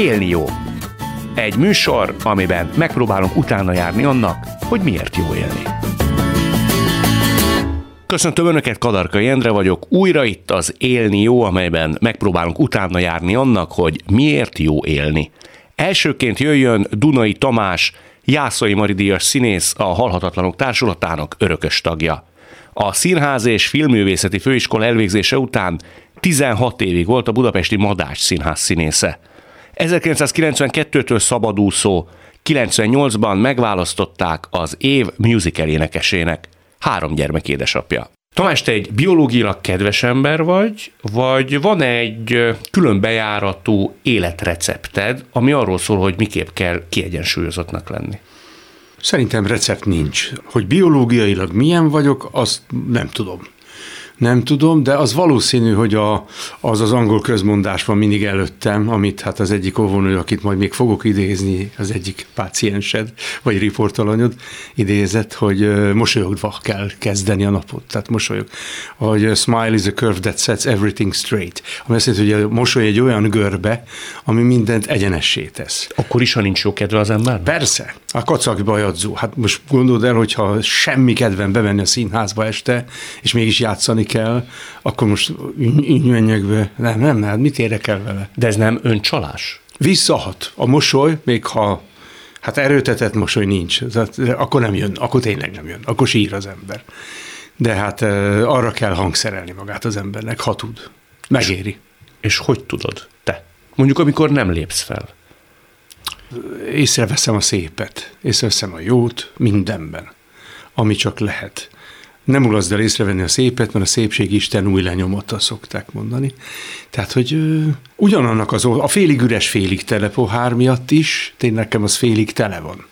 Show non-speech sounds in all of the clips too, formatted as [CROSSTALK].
Élni jó. Egy műsor, amiben megpróbálunk utána járni annak, hogy miért jó élni. Köszöntöm Önöket, Kadarkai Endre vagyok. Újra itt az Élni jó, amelyben megpróbálunk utána járni annak, hogy miért jó élni. Elsőként jöjjön Dunai Tamás, Jászai Maridíjas színész, a Halhatatlanok Társulatának örökös tagja. A Színház és Filmművészeti Főiskola elvégzése után 16 évig volt a Budapesti Madás Színház színésze. 1992-től szabadúszó, 98-ban megválasztották az év musical énekesének. Három gyermek édesapja. Tamás, te egy biológiailag kedves ember vagy, vagy van egy külön bejáratú életrecepted, ami arról szól, hogy miképp kell kiegyensúlyozottnak lenni? Szerintem recept nincs. Hogy biológiailag milyen vagyok, azt nem tudom. Nem tudom, de az valószínű, hogy a, az az angol közmondás van mindig előttem, amit hát az egyik óvónő, akit majd még fogok idézni, az egyik páciensed, vagy riportalanyod idézett, hogy mosolyogva kell kezdeni a napot. Tehát mosolyog. Hogy smile is a curve that sets everything straight. Ami azt jelenti, hogy a mosoly egy olyan görbe, ami mindent egyenessé tesz. Akkor is, ha nincs jó kedve az ember? Persze. A kacag bajadzó. Hát most gondold el, hogyha semmi kedvem bemenni a színházba este, és mégis játszani kell, akkor most így menjek be. Nem, nem, hát mit érek el vele? De ez nem öncsalás? Visszahat. A mosoly, még ha hát erőtetett mosoly nincs, akkor nem jön, akkor tényleg nem jön, akkor sír az ember. De hát arra kell hangszerelni magát az embernek, ha tud. Megéri. És, és hogy tudod te? Mondjuk, amikor nem lépsz fel észreveszem a szépet, észreveszem a jót mindenben, ami csak lehet. Nem ulaszd el észrevenni a szépet, mert a szépség Isten új lenyomata szokták mondani. Tehát, hogy ö, ugyanannak az, a félig üres, félig tele pohár miatt is, tényleg nekem az félig tele van.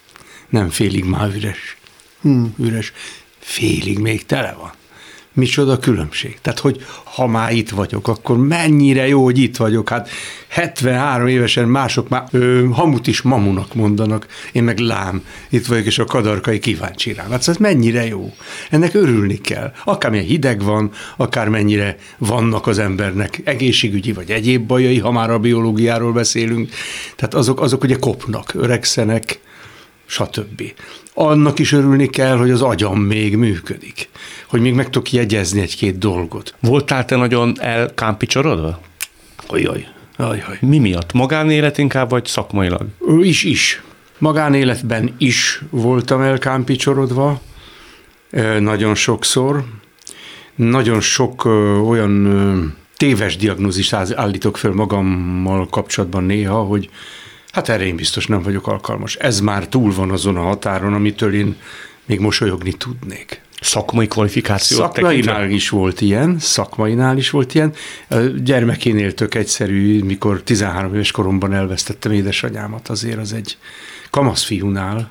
Nem félig már üres. Hm, üres. Félig még tele van micsoda különbség. Tehát, hogy ha már itt vagyok, akkor mennyire jó, hogy itt vagyok. Hát 73 évesen mások már ö, hamut is mamunak mondanak, én meg lám, itt vagyok, és a kadarkai kíváncsi rám. Hát ez mennyire jó. Ennek örülni kell. Akármilyen hideg van, akármennyire vannak az embernek egészségügyi vagy egyéb bajai, ha már a biológiáról beszélünk. Tehát azok, azok ugye kopnak, öregszenek, stb. Annak is örülni kell, hogy az agyam még működik, hogy még meg tudok jegyezni egy-két dolgot. Voltál te nagyon elkámpicsorodva? Ajaj, ajaj. Mi miatt? Magánélet inkább, vagy szakmailag? Is, is. Magánéletben is voltam elkámpicsorodva, nagyon sokszor. Nagyon sok olyan téves diagnózist állítok föl magammal kapcsolatban néha, hogy Hát erre én biztos nem vagyok alkalmas. Ez már túl van azon a határon, amitől én még mosolyogni tudnék. Szakmai kvalifikáció Szakmainál is volt ilyen, szakmainál is volt ilyen. Gyermekénél tök egyszerű, mikor 13 éves koromban elvesztettem édesanyámat, azért az egy kamaszfiúnál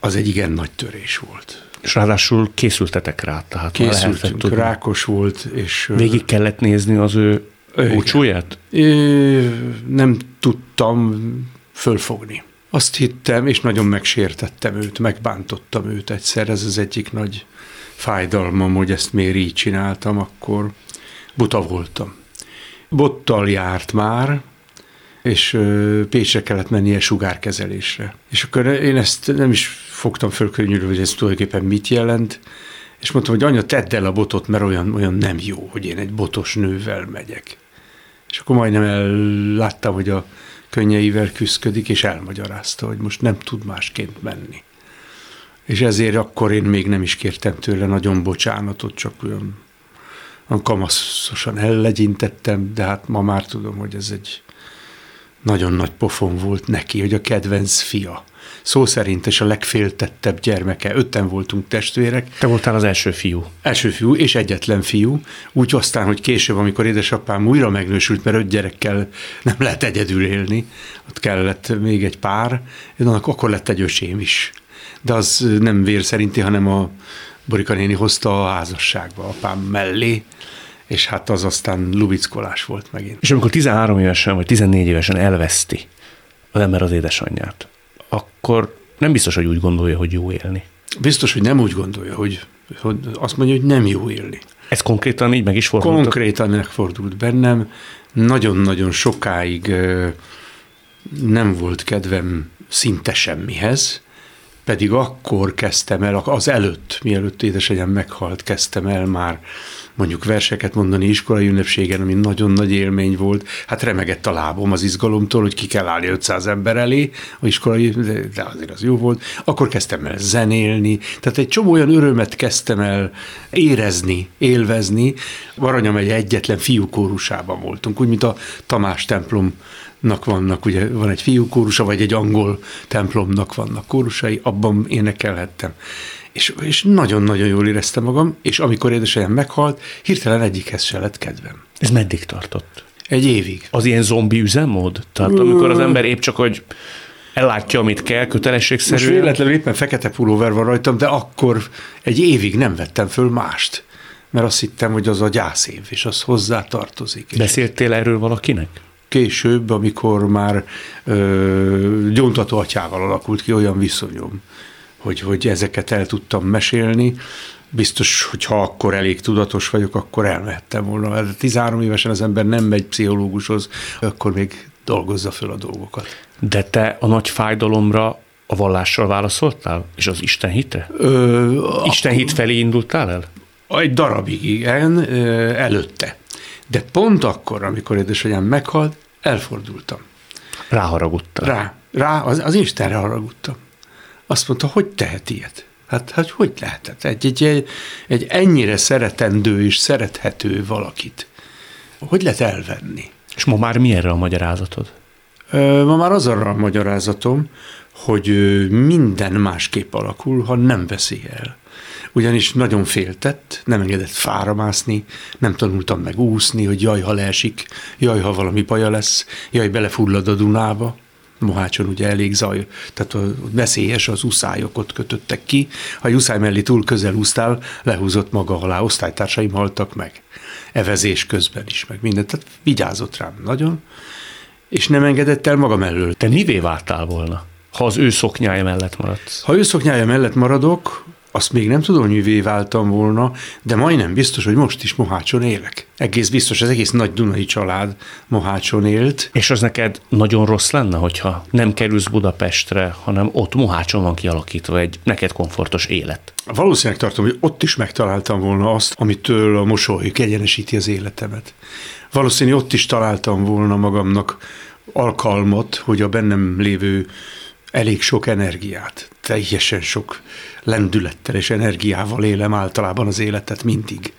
az egy igen nagy törés volt. És ráadásul készültetek rá, tehát Készültünk, rákos volt, és... Végig kellett nézni az ő Búcsúját? Nem tudtam fölfogni. Azt hittem, és nagyon megsértettem őt, megbántottam őt egyszer, ez az egyik nagy fájdalmam, hogy ezt miért így csináltam, akkor buta voltam. Bottal járt már, és Pécsre kellett mennie sugárkezelésre. És akkor én ezt nem is fogtam fölkönnyülni, hogy ez tulajdonképpen mit jelent, és mondtam, hogy anya, tedd el a botot, mert olyan, olyan nem jó, hogy én egy botos nővel megyek. És akkor majdnem láttam, hogy a könnyeivel küzdik, és elmagyarázta, hogy most nem tud másként menni. És ezért akkor én még nem is kértem tőle nagyon bocsánatot, csak olyan, olyan kamaszosan ellegyintettem, de hát ma már tudom, hogy ez egy nagyon nagy pofon volt neki, hogy a kedvenc fia szó szerint és a legféltettebb gyermeke. Ötten voltunk testvérek. Te voltál az első fiú. Első fiú és egyetlen fiú. Úgy aztán, hogy később, amikor édesapám újra megnősült, mert öt gyerekkel nem lehet egyedül élni, ott kellett még egy pár, annak akkor lett egy ösém is. De az nem vér szerinti, hanem a Borika néni hozta a házasságba apám mellé, és hát az aztán lubickolás volt megint. És amikor 13 évesen vagy 14 évesen elveszti az ember az édesanyját, akkor nem biztos, hogy úgy gondolja, hogy jó élni. Biztos, hogy nem úgy gondolja, hogy, hogy azt mondja, hogy nem jó élni. Ez konkrétan így meg is fordult? Konkrétan megfordult bennem. Nagyon-nagyon sokáig nem volt kedvem szinte semmihez, pedig akkor kezdtem el, az előtt, mielőtt édesanyám meghalt, kezdtem el már mondjuk verseket mondani iskolai ünnepségen, ami nagyon nagy élmény volt. Hát remegett a lábom az izgalomtól, hogy ki kell állni 500 ember elé, a iskolai, de azért az jó volt. Akkor kezdtem el zenélni, tehát egy csomó olyan örömet kezdtem el érezni, élvezni. Varanya megy egyetlen fiúkórusában voltunk, úgy, mint a Tamás templom nak vannak, ugye van egy fiú vagy egy angol templomnak vannak kórusai, abban énekelhettem. És, és nagyon-nagyon jól éreztem magam, és amikor édesanyám meghalt, hirtelen egyikhez se lett kedvem. Ez meddig tartott? Egy évig. Az ilyen zombi üzemmód? Tehát amikor az ember épp csak, hogy ellátja, amit kell, kötelességszerűen. Most véletlenül éppen fekete pulóver van rajtam, de akkor egy évig nem vettem föl mást, mert azt hittem, hogy az a gyászév, és az hozzá tartozik. Beszéltél erről valakinek? Később, amikor már ö, gyóntató atyával alakult ki olyan viszonyom, hogy, hogy ezeket el tudtam mesélni. Biztos, hogy ha akkor elég tudatos vagyok, akkor elmehettem volna. 13 évesen az ember nem megy pszichológushoz, akkor még dolgozza föl a dolgokat. De te a nagy fájdalomra a vallással válaszoltál? És az Isten hitre? Ö, Isten hit felé indultál el? Egy darabig, igen, előtte. De pont akkor, amikor édesanyám meghalt, elfordultam. Ráharagudtam. Rá, rá az, az Istenre haragudtam. Azt mondta, hogy tehet ilyet? Hát, hát hogy lehetett? Egy, egy, egy, egy ennyire szeretendő és szerethető valakit. Hogy lehet elvenni? És ma már mi erre a magyarázatod? Ma már az arra a magyarázatom, hogy minden másképp alakul, ha nem veszi el. Ugyanis nagyon féltett, nem engedett fára mászni, nem tanultam meg úszni, hogy jaj, ha leesik, jaj, ha valami baja lesz, jaj, belefullad a Dunába. Mohácson ugye elég zaj, tehát veszélyes, az uszályok ott kötöttek ki. Ha egy uszály mellé túl közel úsztál, lehúzott maga alá, osztálytársaim haltak meg. Evezés közben is, meg mindent. Tehát vigyázott rám nagyon, és nem engedett el maga mellől. Te mivé váltál volna, ha az ő szoknyája mellett maradsz? Ha ő szoknyája mellett maradok, azt még nem tudom, hogy váltam volna, de majdnem biztos, hogy most is Mohácson élek. Egész biztos, az egész nagy Dunai család Mohácson élt. És az neked nagyon rossz lenne, hogyha nem kerülsz Budapestre, hanem ott Mohácson van kialakítva egy neked komfortos élet? Valószínűleg tartom, hogy ott is megtaláltam volna azt, amitől a mosoly egyenesíti az életemet. Valószínűleg ott is találtam volna magamnak alkalmat, hogy a bennem lévő elég sok energiát, teljesen sok lendülettel és energiával élem általában az életet mindig,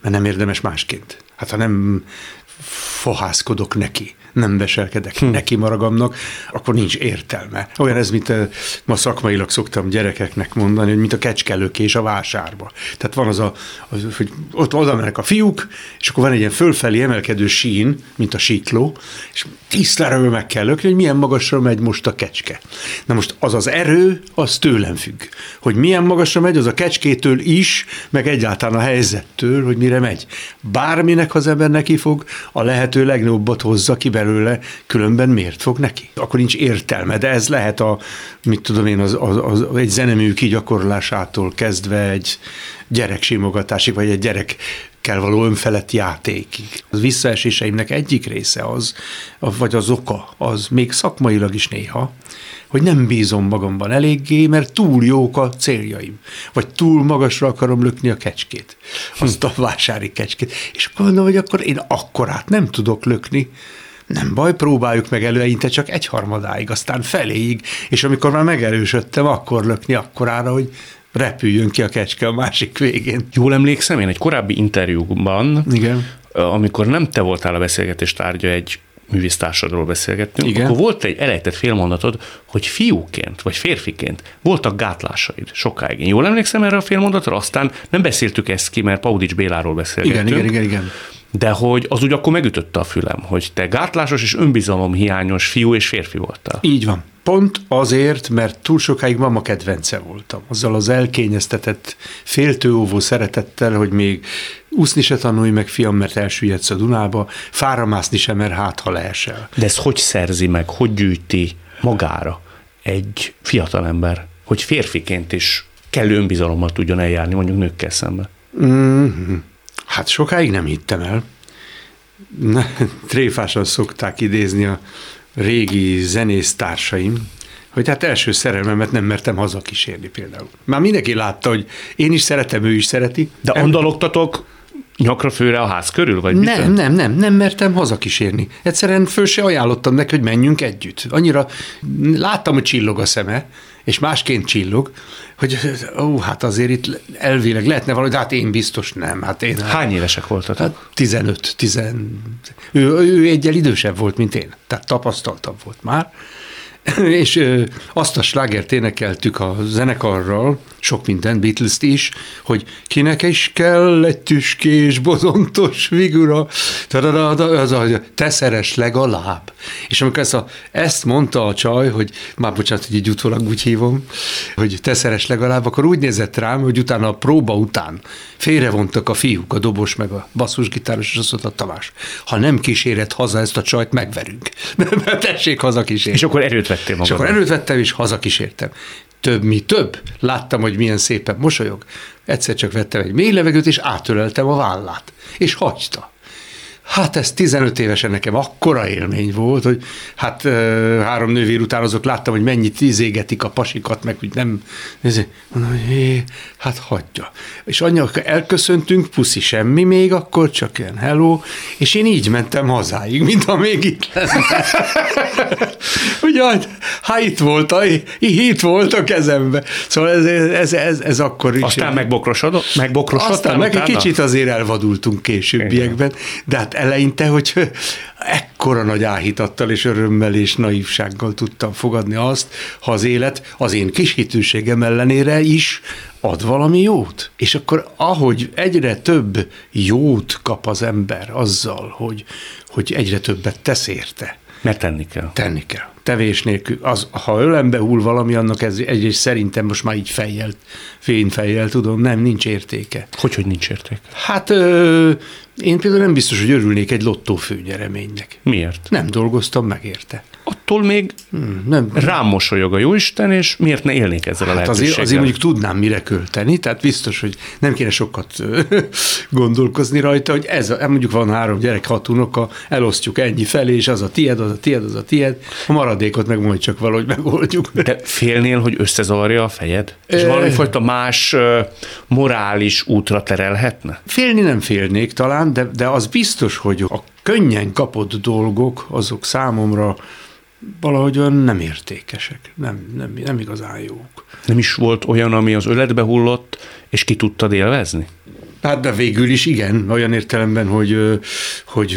mert nem érdemes másként. Hát ha nem fohászkodok neki, nem veselkedek hm. neki maragamnak, akkor nincs értelme. Olyan ez, mint eh, ma szakmailag szoktam gyerekeknek mondani, hogy mint a kecskelőkés a vásárba. Tehát van az a, az, hogy ott oda mennek a fiúk, és akkor van egy ilyen fölfelé emelkedő sín, mint a síkló, és tisztára meg kell lökni, hogy milyen magasra megy most a kecske. Na most az az erő, az tőlem függ. Hogy milyen magasra megy, az a kecskétől is, meg egyáltalán a helyzettől, hogy mire megy. Bárminek az ember neki fog, a lehető legnagyobbat hozza ki belőle, különben miért fog neki? Akkor nincs értelme, de ez lehet a, mit tudom én, az, az, az egy zenemű kigyakorlásától kezdve egy gyerek simogatásig, vagy egy gyerek kell való önfelett játékig. Az visszaeséseimnek egyik része az, vagy az oka, az még szakmailag is néha, hogy nem bízom magamban eléggé, mert túl jók a céljaim, vagy túl magasra akarom lökni a kecskét, azt a vásári kecskét. És akkor mondom, hogy akkor én akkorát nem tudok lökni, nem baj, próbáljuk meg előinte csak egyharmadáig, aztán feléig, és amikor már megerősödtem, akkor lökni akkorára, hogy repüljön ki a kecske a másik végén. Jól emlékszem, én egy korábbi interjúban, Igen. amikor nem te voltál a beszélgetés tárgya, egy művésztársadról beszélgettünk, Igen. akkor volt egy elejtett félmondatod, hogy fiúként vagy férfiként voltak gátlásaid sokáig. Én jól emlékszem erre a félmondatra, aztán nem beszéltük ezt ki, mert Paudics Béláról beszélgettünk. Igen, igen, igen, igen. De hogy az úgy akkor megütötte a fülem, hogy te gátlásos és önbizalomhiányos fiú és férfi voltál. Így van. Pont azért, mert túl sokáig mama kedvence voltam. Azzal az elkényeztetett, féltőóvó szeretettel, hogy még úszni se tanulj meg, fiam, mert elsüllyedsz a Dunába, fára mászni sem, mert hát, ha leesel. De ezt hogy szerzi meg, hogy gyűjti magára egy fiatalember, hogy férfiként is kellő önbizalommal tudjon eljárni, mondjuk nőkkel szemben? Mm-hmm. Hát sokáig nem hittem el. Tréfásan szokták idézni a régi zenésztársaim, hogy hát első szerelmemet nem mertem hazakísérni például. Már mindenki látta, hogy én is szeretem, ő is szereti. De andalogtatok nyakra főre a ház körül? Vagy nem, mitől? nem, nem, nem mertem hazakísérni. Egyszerűen föl se ajánlottam neki, hogy menjünk együtt. Annyira láttam, hogy csillog a szeme, és másként csillog, hogy ó, hát azért itt elvileg lehetne valahogy, de hát én biztos nem. Hát én, Hány évesek voltatok? Hát 15, 10, ő, ő egyel idősebb volt, mint én, tehát tapasztaltabb volt már, [LAUGHS] és ö, azt a slágert énekeltük a zenekarral, sok minden, beatles is, hogy kinek is kell egy tüskés, bozontos figura, az a, te szeres legalább. És amikor ezt, a, ezt mondta a csaj, hogy már bocsánat, hogy így utólag úgy hívom, hogy te szeres legalább, akkor úgy nézett rám, hogy utána a próba után félrevontak a fiúk, a dobos meg a basszusgitáros, és azt mondta, Tamás, ha nem kíséret haza ezt a csajt, megverünk. [LAUGHS] Tessék haza kísérni. És akkor erőt vettél És akkor magadra. erőt vettem, és hazakísértem. Több, mi több. Láttam, hogy milyen szépen mosolyog. Egyszer csak vettem egy mély levegőt, és átöleltem a vállát. És hagyta. Hát ez 15 évesen nekem akkora élmény volt, hogy hát három nővér után azok láttam, hogy mennyit izégetik a pasikat, meg hogy nem, mondom, hogy hé, hát hagyja. És anya, elköszöntünk, puszi semmi még, akkor csak ilyen hello, és én így mentem hazáig, [LAUGHS] mint ha még itt lenne. [LAUGHS] Ugye, hát itt volt, a, itt volt a kezembe. Szóval ez, ez, ez, ez akkor is. Aztán megbokrosodott? Megbokrosodtál Aztán meg egy kicsit azért elvadultunk későbbiekben, de hát eleinte, hogy [LAUGHS] ekkora nagy áhítattal és örömmel és naívsággal tudtam fogadni azt, ha az élet az én kis hitűségem ellenére is ad valami jót. És akkor ahogy egyre több jót kap az ember azzal, hogy, hogy egyre többet tesz érte, Mert tenni kell. tenni kell. Tevés nélkül. Az, ha ölembe hull valami, annak ez egyrészt szerintem most már így fejjel, fényfejjel tudom, nem, nincs értéke. Hogy, hogy nincs érték? Hát ö, én például nem biztos, hogy örülnék egy lottó főnyereménynek. Miért? Nem dolgoztam meg érte. Attól még Hmm, Nem, rám mosolyog a jóisten, és miért ne élnék ezzel a Hát lehetőséggel? azért, azért mondjuk tudnám mire költeni, tehát biztos, hogy nem kéne sokat [LAUGHS] gondolkozni rajta, hogy ez a, mondjuk van három gyerek, hat unoka, elosztjuk ennyi felé, és az a tied, az a tied, az a tied, a maradékot meg majd csak valahogy megoldjuk. De félnél, hogy összezavarja a fejed? És Ö. valami fajta más morális útra terelhetne? Félni nem félnék talán, de, de az biztos, hogy a könnyen kapott dolgok, azok számomra valahogy olyan nem értékesek, nem, nem, nem igazán jók. Nem is volt olyan, ami az öletbe hullott, és ki tudtad élvezni? Hát de végül is igen, olyan értelemben, hogy, hogy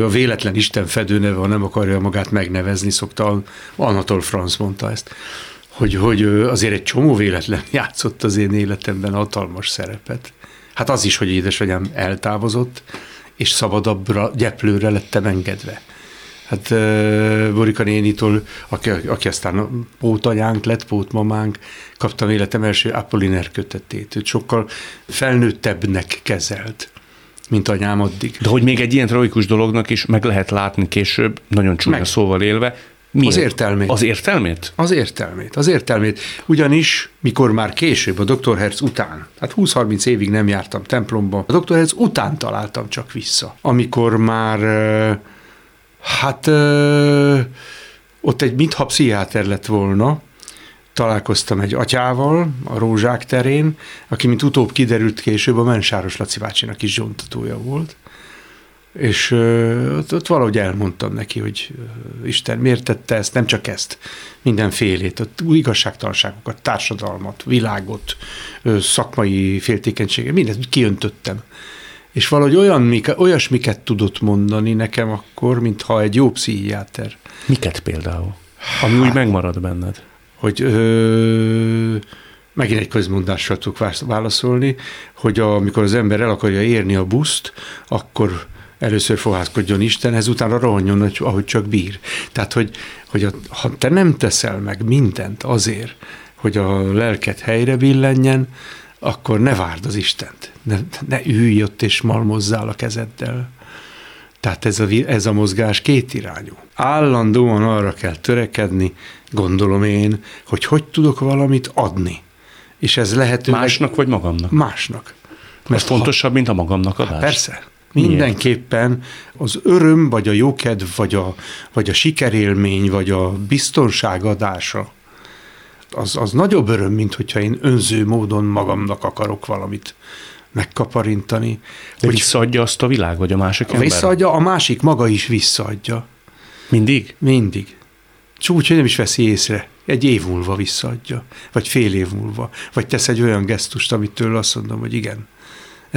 a véletlen Isten fedőneve, ha nem akarja magát megnevezni, szokta, Anatol Franz mondta ezt, hogy, hogy azért egy csomó véletlen [LAUGHS] játszott az én életemben hatalmas szerepet. Hát az is, hogy édesanyám eltávozott, és szabadabbra, gyeplőre lettem engedve. Hát uh, Borika nénitól, aki, aki aztán pótanyánk lett, pótmamánk, kaptam életem első Apolliner kötetét. Őt sokkal felnőttebbnek kezelt, mint anyám addig. De hogy még egy ilyen tragikus dolognak is meg lehet látni később, nagyon csúnya Meg. szóval élve, miért? Az értelmét. Az értelmét? Az értelmét, az értelmét. Ugyanis, mikor már később, a Dr. Herz után, hát 20-30 évig nem jártam templomba, a Dr. Herz után találtam csak vissza. Amikor már, hát ott egy mintha pszichiáter lett volna, találkoztam egy atyával a Rózsák terén, aki, mint utóbb kiderült később, a Mensáros Laci bácsinak is zsontatója volt. És ott, ott valahogy elmondtam neki, hogy Isten miért tette ezt, nem csak ezt, mindenfélét, ott igazságtalanságokat, társadalmat, világot, szakmai féltékenységet, mindent kiöntöttem. És valahogy olyan, mike- olyasmiket tudott mondani nekem akkor, mintha egy jó pszichiáter, Miket például? Ami úgy megmarad benned. hogy ö, megint egy közmondással tudok válaszolni, hogy amikor az ember el akarja érni a buszt, akkor először fohászkodjon Istenhez, utána rohanjon, hogy- ahogy csak bír. Tehát, hogy, hogy a, ha te nem teszel meg mindent azért, hogy a lelket helyre billenjen, akkor ne várd az Istent. Ne, ne ülj ott és malmozzál a kezeddel. Tehát ez a, ez a mozgás kétirányú. Állandóan arra kell törekedni, gondolom én, hogy hogy tudok valamit adni. És ez lehetőleg Másnak vagy magamnak? másnak. Ez fontosabb, mint a magamnak adás? Persze. Mindenképpen az öröm, vagy a jókedv, vagy a, vagy a sikerélmény, vagy a biztonság adása, az, az nagyobb öröm, mint hogyha én önző módon magamnak akarok valamit megkaparintani. De hogy visszaadja azt a világ, vagy a másik ember? Visszaadja, a másik maga is visszaadja. Mindig? Mindig. Csúcs, hogy nem is veszi észre. Egy év múlva visszaadja, vagy fél év múlva. Vagy tesz egy olyan gesztust, amit tőle azt mondom, hogy igen,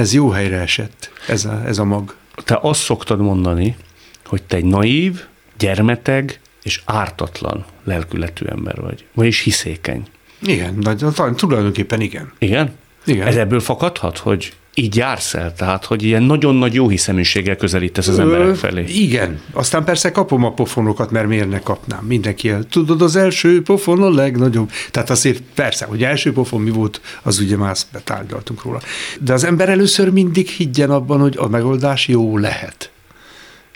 ez jó helyre esett, ez a, ez a mag. Te azt szoktad mondani, hogy te egy naív, gyermeteg és ártatlan lelkületű ember vagy. Vagyis hiszékeny. Igen, de tulajdonképpen igen. Igen? Igen. Ez ebből fakadhat, hogy így jársz el? Tehát, hogy ilyen nagyon nagy jó hiszeműséggel közelítesz az emberek felé? Igen. Aztán persze kapom a pofonokat, mert miért ne kapnám? Mindenki el. Tudod, az első pofon a legnagyobb. Tehát azért persze, hogy első pofon mi volt, az ugye már azt betárgyaltunk róla. De az ember először mindig higgyen abban, hogy a megoldás jó lehet.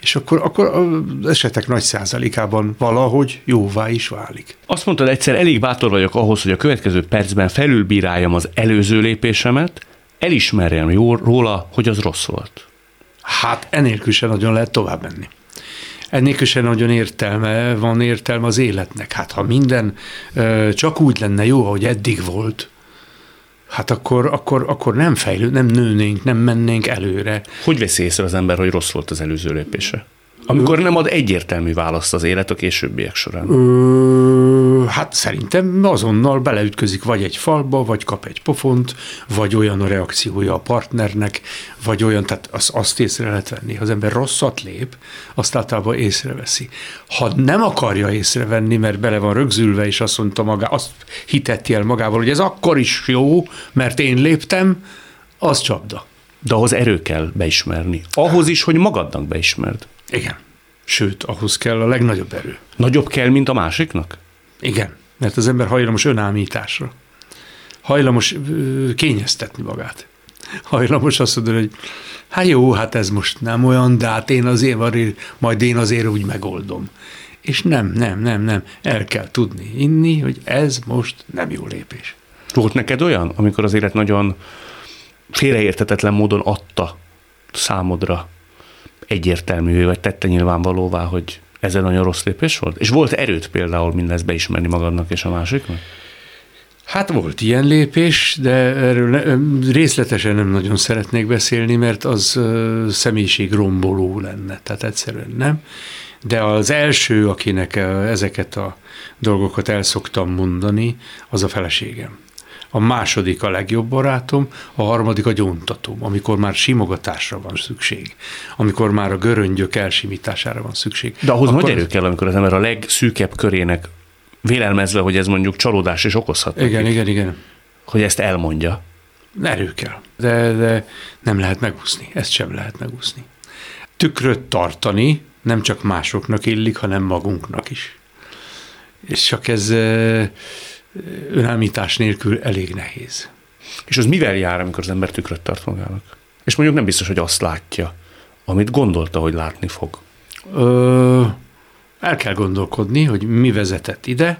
És akkor, akkor az esetek nagy százalékában valahogy jóvá is válik. Azt mondtad egyszer, elég bátor vagyok ahhoz, hogy a következő percben felülbíráljam az előző lépésemet, elismerjem jól róla, hogy az rossz volt. Hát enélkül sem nagyon lehet tovább menni. Ennélkül sem nagyon értelme, van értelme az életnek. Hát ha minden ö, csak úgy lenne jó, ahogy eddig volt, hát akkor, akkor, akkor nem fejlő, nem nőnénk, nem mennénk előre. Hogy veszi észre az ember, hogy rossz volt az előző lépése? Amikor nem ad egyértelmű választ az élet a későbbiek során. Ö, hát szerintem azonnal beleütközik vagy egy falba, vagy kap egy pofont, vagy olyan a reakciója a partnernek, vagy olyan, tehát azt, azt észre lehet venni. Ha az ember rosszat lép, azt általában észreveszi. Ha nem akarja észrevenni, mert bele van rögzülve, és azt mondta maga, azt hitetti el magával, hogy ez akkor is jó, mert én léptem, az csapda. De ahhoz erő kell beismerni. Ahhoz is, hogy magadnak beismerd. Igen. Sőt, ahhoz kell a legnagyobb erő. Nagyobb kell, mint a másiknak? Igen, mert az ember hajlamos önállításra. Hajlamos kényeztetni magát. Hajlamos azt mondani, hogy hát jó, hát ez most nem olyan, de hát én azért, majd én azért úgy megoldom. És nem, nem, nem, nem. El kell tudni inni, hogy ez most nem jó lépés. Volt neked olyan, amikor az élet nagyon félreértetetlen módon adta számodra egyértelmű, vagy tette nyilvánvalóvá, hogy ez egy nagyon rossz lépés volt? És volt erőt például mindezt beismerni magadnak és a másiknak? Hát volt ilyen lépés, de erről részletesen nem nagyon szeretnék beszélni, mert az személyiség romboló lenne, tehát egyszerűen nem. De az első, akinek ezeket a dolgokat el szoktam mondani, az a feleségem a második a legjobb barátom, a harmadik a gyóntatom, amikor már simogatásra van szükség, amikor már a göröngyök elsimítására van szükség. De ahhoz Akkor nagy erő kell, amikor az ember a legszűkebb körének vélelmezve, hogy ez mondjuk csalódás is okozhat. Igen, nekik, igen, igen. Hogy ezt elmondja. Erő kell, de, de nem lehet megúszni, ezt sem lehet megúszni. Tükröt tartani nem csak másoknak illik, hanem magunknak is. És csak ez önállítás nélkül elég nehéz. És az mivel jár, amikor az ember tükröt tart magának? És mondjuk nem biztos, hogy azt látja, amit gondolta, hogy látni fog. Ö, el kell gondolkodni, hogy mi vezetett ide,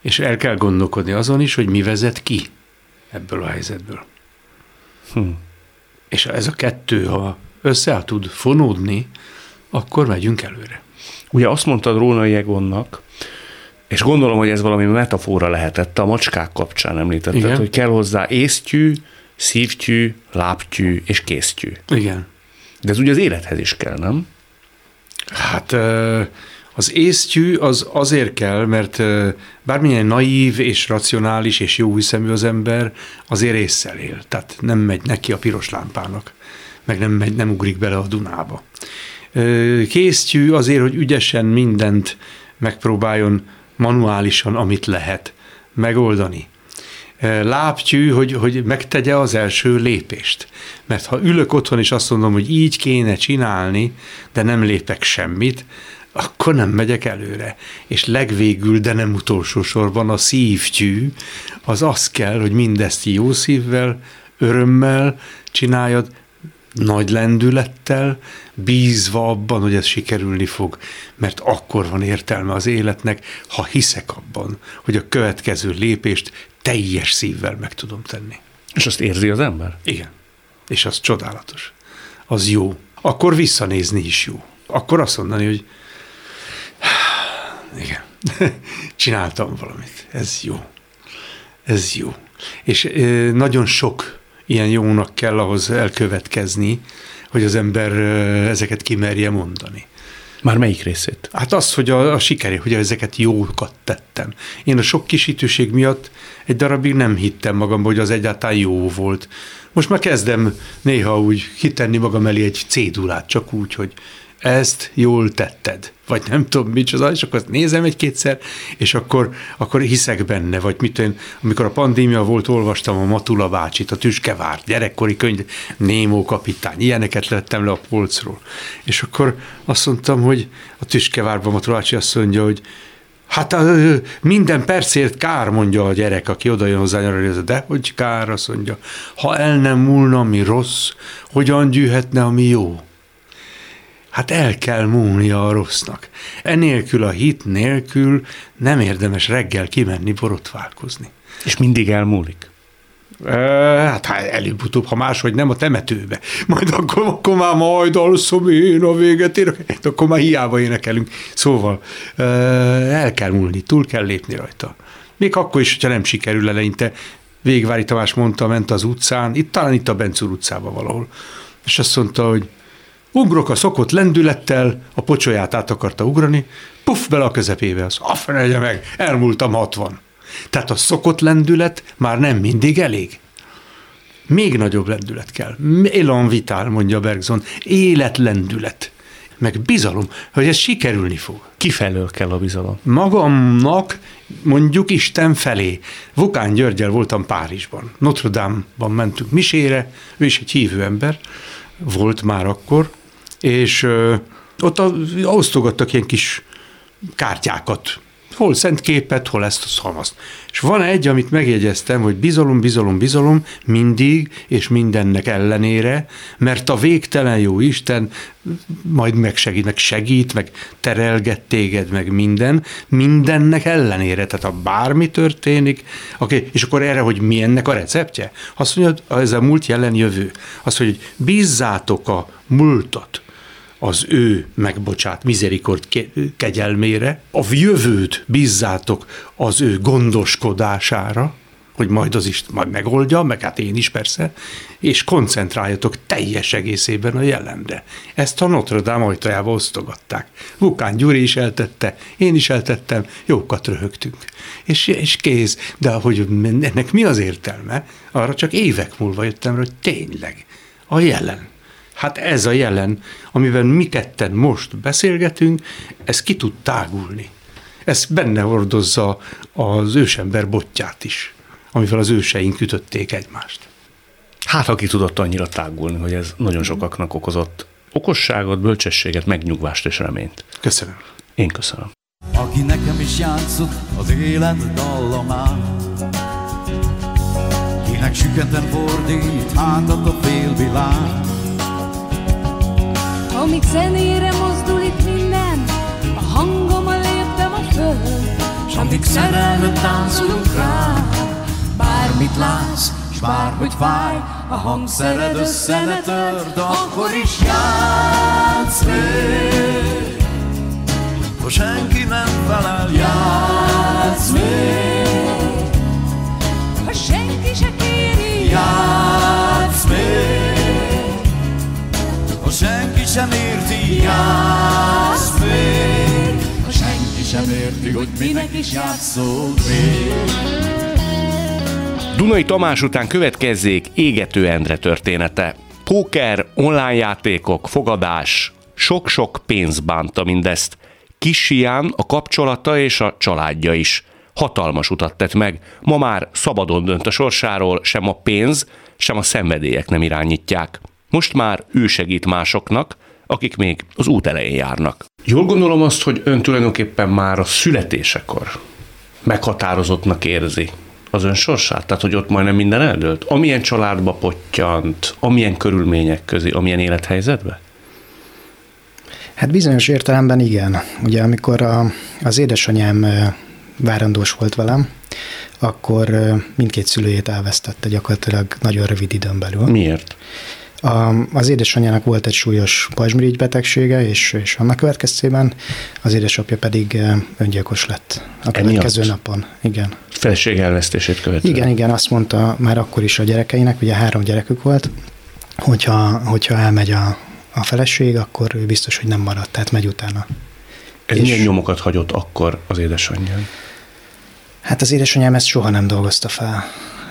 és el kell gondolkodni azon is, hogy mi vezet ki ebből a helyzetből. Hm. És ez a kettő, ha össze tud fonódni, akkor megyünk előre. Ugye azt mondtad Rónai Egonnak, és gondolom, hogy ez valami metafora lehetett, a macskák kapcsán említetted, Igen. hogy kell hozzá észtyű, szívtyű, lábtyű és kéztyű. Igen. De ez ugye az élethez is kell, nem? Hát az észtyű az azért kell, mert bármilyen naív és racionális és jó hiszemű az ember, azért észszel él. Tehát nem megy neki a piros lámpának, meg nem, megy, nem ugrik bele a Dunába. Kéztyű azért, hogy ügyesen mindent megpróbáljon manuálisan, amit lehet megoldani. Lábtyű, hogy, hogy megtegye az első lépést. Mert ha ülök otthon és azt mondom, hogy így kéne csinálni, de nem lépek semmit, akkor nem megyek előre. És legvégül, de nem utolsó sorban a szívtyű, az az kell, hogy mindezt jó szívvel, örömmel csináljad, nagy lendülettel, bízva abban, hogy ez sikerülni fog, mert akkor van értelme az életnek, ha hiszek abban, hogy a következő lépést teljes szívvel meg tudom tenni. És azt érzi az ember? Igen. És az csodálatos. Az jó. akkor visszanézni is jó. Akkor azt mondani, hogy [SIGHS] igen, [LAUGHS] csináltam valamit, ez jó, ez jó. És nagyon sok ilyen jónak kell ahhoz elkövetkezni, hogy az ember ezeket kimerje mondani. Már melyik részét? Hát az, hogy a, a sikeré, hogy ezeket jókat tettem. Én a sok kisítőség miatt egy darabig nem hittem magamba, hogy az egyáltalán jó volt. Most már kezdem néha úgy hitenni magam elé egy cédulát, csak úgy, hogy ezt jól tetted, vagy nem tudom micsoda, és akkor nézem egy-kétszer, és akkor, akkor hiszek benne, vagy mit én, amikor a pandémia volt, olvastam a Matula bácsit, a Tüskevár, gyerekkori könyv, Némó kapitány, ilyeneket lettem le a polcról. És akkor azt mondtam, hogy a Tüskevárban Matula bácsi azt mondja, hogy Hát minden percért kár, mondja a gyerek, aki oda jön hozzá nyaralni, de hogy kár, azt mondja, ha el nem múlna, mi rossz, hogyan gyűhetne, ami jó? Hát el kell múlnia a rossznak. Enélkül a hit nélkül nem érdemes reggel kimenni borotválkozni. És mindig elmúlik? Hát, hát előbb-utóbb, ha máshogy nem a temetőbe. Majd akkor, akkor már majd alszom én a véget ér, akkor már hiába énekelünk. Szóval el kell múlni, túl kell lépni rajta. Még akkor is, hogyha nem sikerül eleinte. Végvári Tamás mondta, ment az utcán, itt talán itt a Bencúr utcában valahol, és azt mondta, hogy Ugrok a szokott lendülettel, a pocsolyát át akarta ugrani, puff bele a közepébe, az afrenegye meg, elmúltam 60. Tehát a szokott lendület már nem mindig elég. Még nagyobb lendület kell. Elan vitál, mondja Bergson. Életlendület. Meg bizalom, hogy ez sikerülni fog. Kifelől kell a bizalom? Magamnak, mondjuk Isten felé. Vukán Györgyel voltam Párizsban. Notre Dame-ban mentünk misére, ő is egy hívő ember volt már akkor, és ott osztogattak ilyen kis kártyákat, hol szent képet, hol ezt, a szamazt. És van egy, amit megjegyeztem, hogy bizalom, bizalom, bizalom mindig és mindennek ellenére, mert a végtelen jó Isten majd megsegít, meg segít, meg terelget téged, meg minden, mindennek ellenére. Tehát ha bármi történik, okay, és akkor erre, hogy mi ennek a receptje? Azt mondja, ez a múlt jelen jövő. Azt mondja, hogy bízzátok a múltat, az ő megbocsát mizerikord kegyelmére, a jövőt bízzátok az ő gondoskodására, hogy majd az is majd megoldja, meg hát én is persze, és koncentráljatok teljes egészében a jelenre. Ezt a Notre Dame ajtajába osztogatták. Vukán Gyuri is eltette, én is eltettem, jókat röhögtünk. És, és kész. De hogy ennek mi az értelme? Arra csak évek múlva jöttem, hogy tényleg a jelen Hát ez a jelen, amiben mi ketten most beszélgetünk, ez ki tud tágulni. Ez benne hordozza az ősember botját is, amivel az őseink ütötték egymást. Hát, aki tudott annyira tágulni, hogy ez nagyon sokaknak okozott okosságot, bölcsességet, megnyugvást és reményt. Köszönöm. Én köszönöm. Aki nekem is játszott az élet dallamát, kinek süketen fordít hátat a félvilág, amíg zenére mozdul itt minden, a hangom a léptem a föld, s amíg szerelmet táncolunk rá, bármit látsz, s bárhogy fáj, a hangszered össze ne törd, akkor is játsz még. Ha senki nem felel, játsz még. Ha senki se kéri, játsz sem érti, játsz még. Ha senki sem érti, hogy minek is játszol még. Dunai Tamás után következzék Égető Endre története. Póker, online játékok, fogadás, sok-sok pénz bánta mindezt. Kisián a kapcsolata és a családja is. Hatalmas utat tett meg, ma már szabadon dönt a sorsáról, sem a pénz, sem a szenvedélyek nem irányítják. Most már ő segít másoknak, akik még az út elején járnak. Jól gondolom azt, hogy ön tulajdonképpen már a születésekor meghatározottnak érzi az ön sorsát? Tehát, hogy ott majdnem minden eldőlt? Amilyen családba pottyant, amilyen körülmények közé, amilyen élethelyzetbe? Hát bizonyos értelemben igen. Ugye amikor a, az édesanyám várandós volt velem, akkor mindkét szülőjét elvesztette gyakorlatilag nagyon rövid időn belül. Miért? Az édesanyjának volt egy súlyos pajzsmirigy betegsége, és, és annak következtében az édesapja pedig öngyilkos lett a következő Emiatt? napon. Igen. Feleség elvesztését követően. Igen, igen, azt mondta már akkor is a gyerekeinek, ugye három gyerekük volt, hogyha, hogyha elmegy a, a feleség, akkor ő biztos, hogy nem marad, tehát megy utána. Ez és milyen nyomokat hagyott akkor az édesanyján? Hát az édesanyám ezt soha nem dolgozta fel,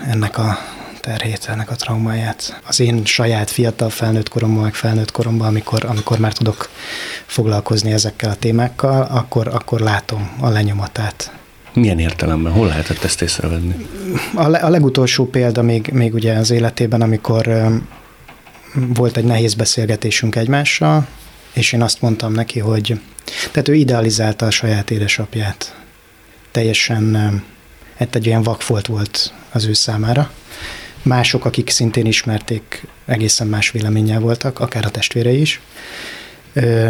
ennek a terhét, ennek a traumáját. Az én saját fiatal felnőtt koromban, meg felnőtt koromban, amikor, amikor már tudok foglalkozni ezekkel a témákkal, akkor, akkor látom a lenyomatát. Milyen értelemben? Hol lehetett ezt észrevenni? A, le, a legutolsó példa még, még ugye az életében, amikor volt egy nehéz beszélgetésünk egymással, és én azt mondtam neki, hogy tehát ő idealizálta a saját édesapját. Teljesen hát egy olyan vakfolt volt az ő számára. Mások, akik szintén ismerték, egészen más véleménnyel voltak, akár a testvérei is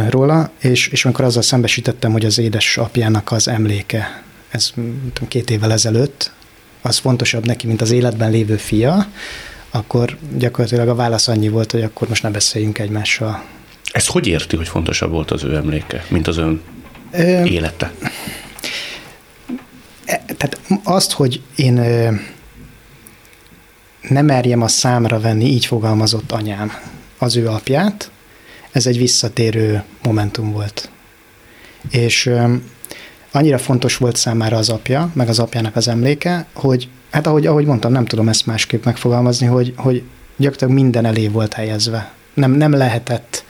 róla, és, és amikor azzal szembesítettem, hogy az édesapjának az emléke, ez tudom, két évvel ezelőtt, az fontosabb neki, mint az életben lévő fia, akkor gyakorlatilag a válasz annyi volt, hogy akkor most ne beszéljünk egymással. Ezt hogy érti, hogy fontosabb volt az ő emléke, mint az ön Ö, élete? E, tehát azt, hogy én nem merjem a számra venni, így fogalmazott anyám az ő apját, ez egy visszatérő momentum volt. És annyira fontos volt számára az apja, meg az apjának az emléke, hogy hát ahogy, ahogy mondtam, nem tudom ezt másképp megfogalmazni, hogy, hogy gyakorlatilag minden elé volt helyezve. Nem, nem lehetett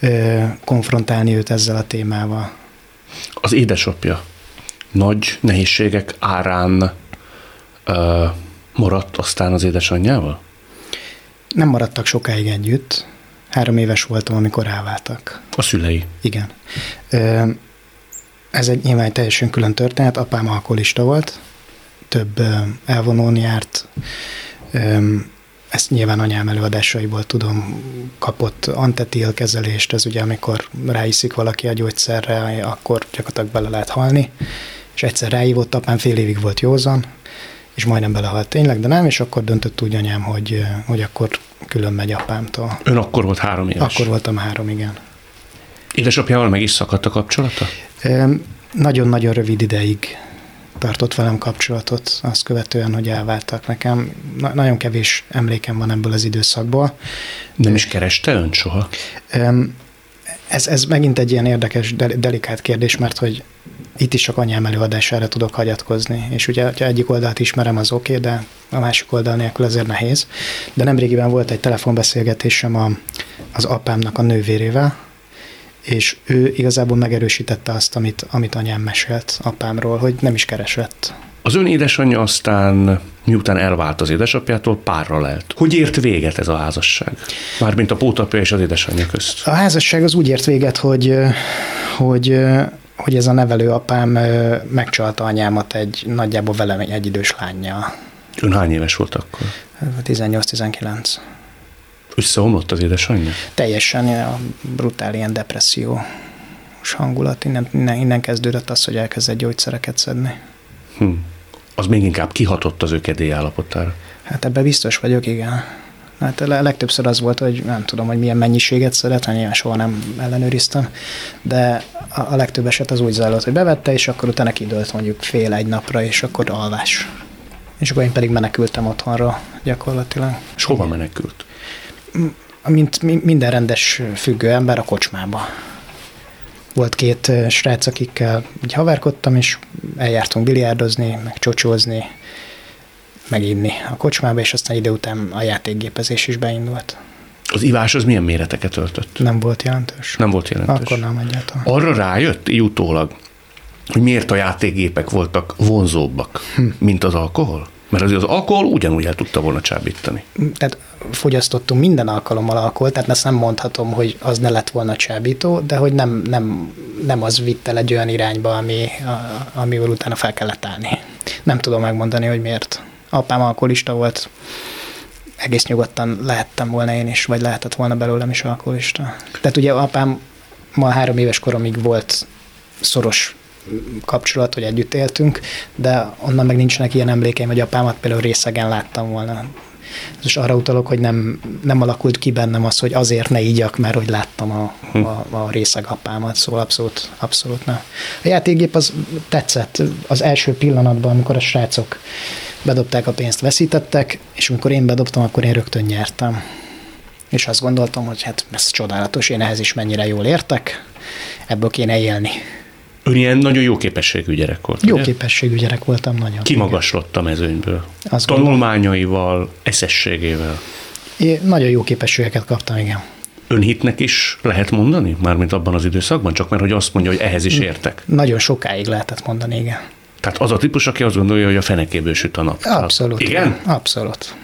ö, konfrontálni őt ezzel a témával. Az édesapja nagy nehézségek árán ö, maradt aztán az édesanyjával? Nem maradtak sokáig együtt. Három éves voltam, amikor elváltak. A szülei? Igen. Ez egy nyilván teljesen külön történet. Apám alkoholista volt, több elvonón járt, ezt nyilván anyám előadásaiból tudom, kapott antetil kezelést, ez ugye amikor ráiszik valaki a gyógyszerre, akkor gyakorlatilag bele lehet halni, és egyszer ráívott, apám fél évig volt józan, és majdnem belehalt tényleg, de nem, és akkor döntött úgy anyám, hogy, hogy akkor külön megy apámtól. Ön akkor volt három éves? Akkor voltam három, igen. Édesapjával meg is szakadt a kapcsolata? Nagyon-nagyon rövid ideig tartott velem kapcsolatot azt követően, hogy elváltak nekem. Na, nagyon kevés emlékem van ebből az időszakból. Nem is kereste ön soha? Ez, ez megint egy ilyen érdekes, delikát kérdés, mert hogy itt is csak anyám előadására tudok hagyatkozni. És ugye, ha egyik oldalt ismerem, az oké, okay, de a másik oldal nélkül azért nehéz. De nemrégiben volt egy telefonbeszélgetésem a, az apámnak a nővérével, és ő igazából megerősítette azt, amit, amit anyám mesélt apámról, hogy nem is keresett. Az ön édesanyja aztán, miután elvált az édesapjától, párra lelt. Hogy ért véget ez a házasság? Mármint a pótapja és az édesanyja közt. A házasság az úgy ért véget, hogy, hogy, hogy ez a nevelőapám megcsalta anyámat egy nagyjából velem egy idős lányjal. Ön hány éves volt akkor? 18-19. Összeomlott az édesanyja? Teljesen a brutál ilyen depresszió hangulat. Innen, innen, innen kezdődött az, hogy elkezdett gyógyszereket szedni. Hm. Az még inkább kihatott az ő állapotára. Hát ebben biztos vagyok, igen. Hát a legtöbbször az volt, hogy nem tudom, hogy milyen mennyiséget szedett, mert nyilván soha nem ellenőriztem, de a, a legtöbb eset az úgy zajlott, hogy bevette, és akkor utána kidőlt mondjuk fél egy napra, és akkor alvás. És akkor én pedig menekültem otthonra gyakorlatilag. És hova menekült? mint minden rendes függő ember a kocsmába. Volt két srác, akikkel így haverkodtam, és eljártunk biliárdozni, meg csocsózni, meginni a kocsmába, és aztán ide után a játékgépezés is beindult. Az ivás az milyen méreteket öltött? Nem volt jelentős. Nem volt jelentős. Akkor nem egyáltalán. Arra rájött, így utólag, hogy miért a játékgépek voltak vonzóbbak, hm. mint az alkohol? Mert azért az alkohol ugyanúgy el tudta volna csábítani. Tehát fogyasztottunk minden alkalommal alkoholt, tehát ezt nem mondhatom, hogy az ne lett volna csábító, de hogy nem, nem, nem az vitt el egy olyan irányba, ami, ami utána fel kellett állni. Nem tudom megmondani, hogy miért. Apám alkoholista volt, egész nyugodtan lehettem volna én is, vagy lehetett volna belőlem is alkoholista. Tehát ugye apám ma három éves koromig volt szoros kapcsolat, hogy együtt éltünk, de onnan meg nincsenek ilyen emlékeim, hogy apámat például részegen láttam volna. És arra utalok, hogy nem, nem alakult ki bennem az, hogy azért ne ígyak, mert hogy láttam a, Hm. a, a részegapámat, szóval abszolút, abszolút nem. A játékgép az tetszett az első pillanatban, amikor a srácok bedobták a pénzt, veszítettek, és amikor én bedobtam, akkor én rögtön nyertem. És azt gondoltam, hogy hát ez csodálatos, én ehhez is mennyire jól értek, ebből kéne élni. Ön ilyen nagyon jó képességű gyerek volt. Jó ugye? képességű gyerek voltam nagyon. Kimagaslott a mezőnyből. Azt Tanulmányaival, eszességével. Én nagyon jó képességeket kaptam, igen. Önhitnek is lehet mondani? Mármint abban az időszakban? Csak mert hogy azt mondja, hogy ehhez is értek. Nagyon sokáig lehetett mondani, igen. Tehát az a típus, aki azt gondolja, hogy a fenekéből süt a nap. Abszolút. Igen? Abszolút.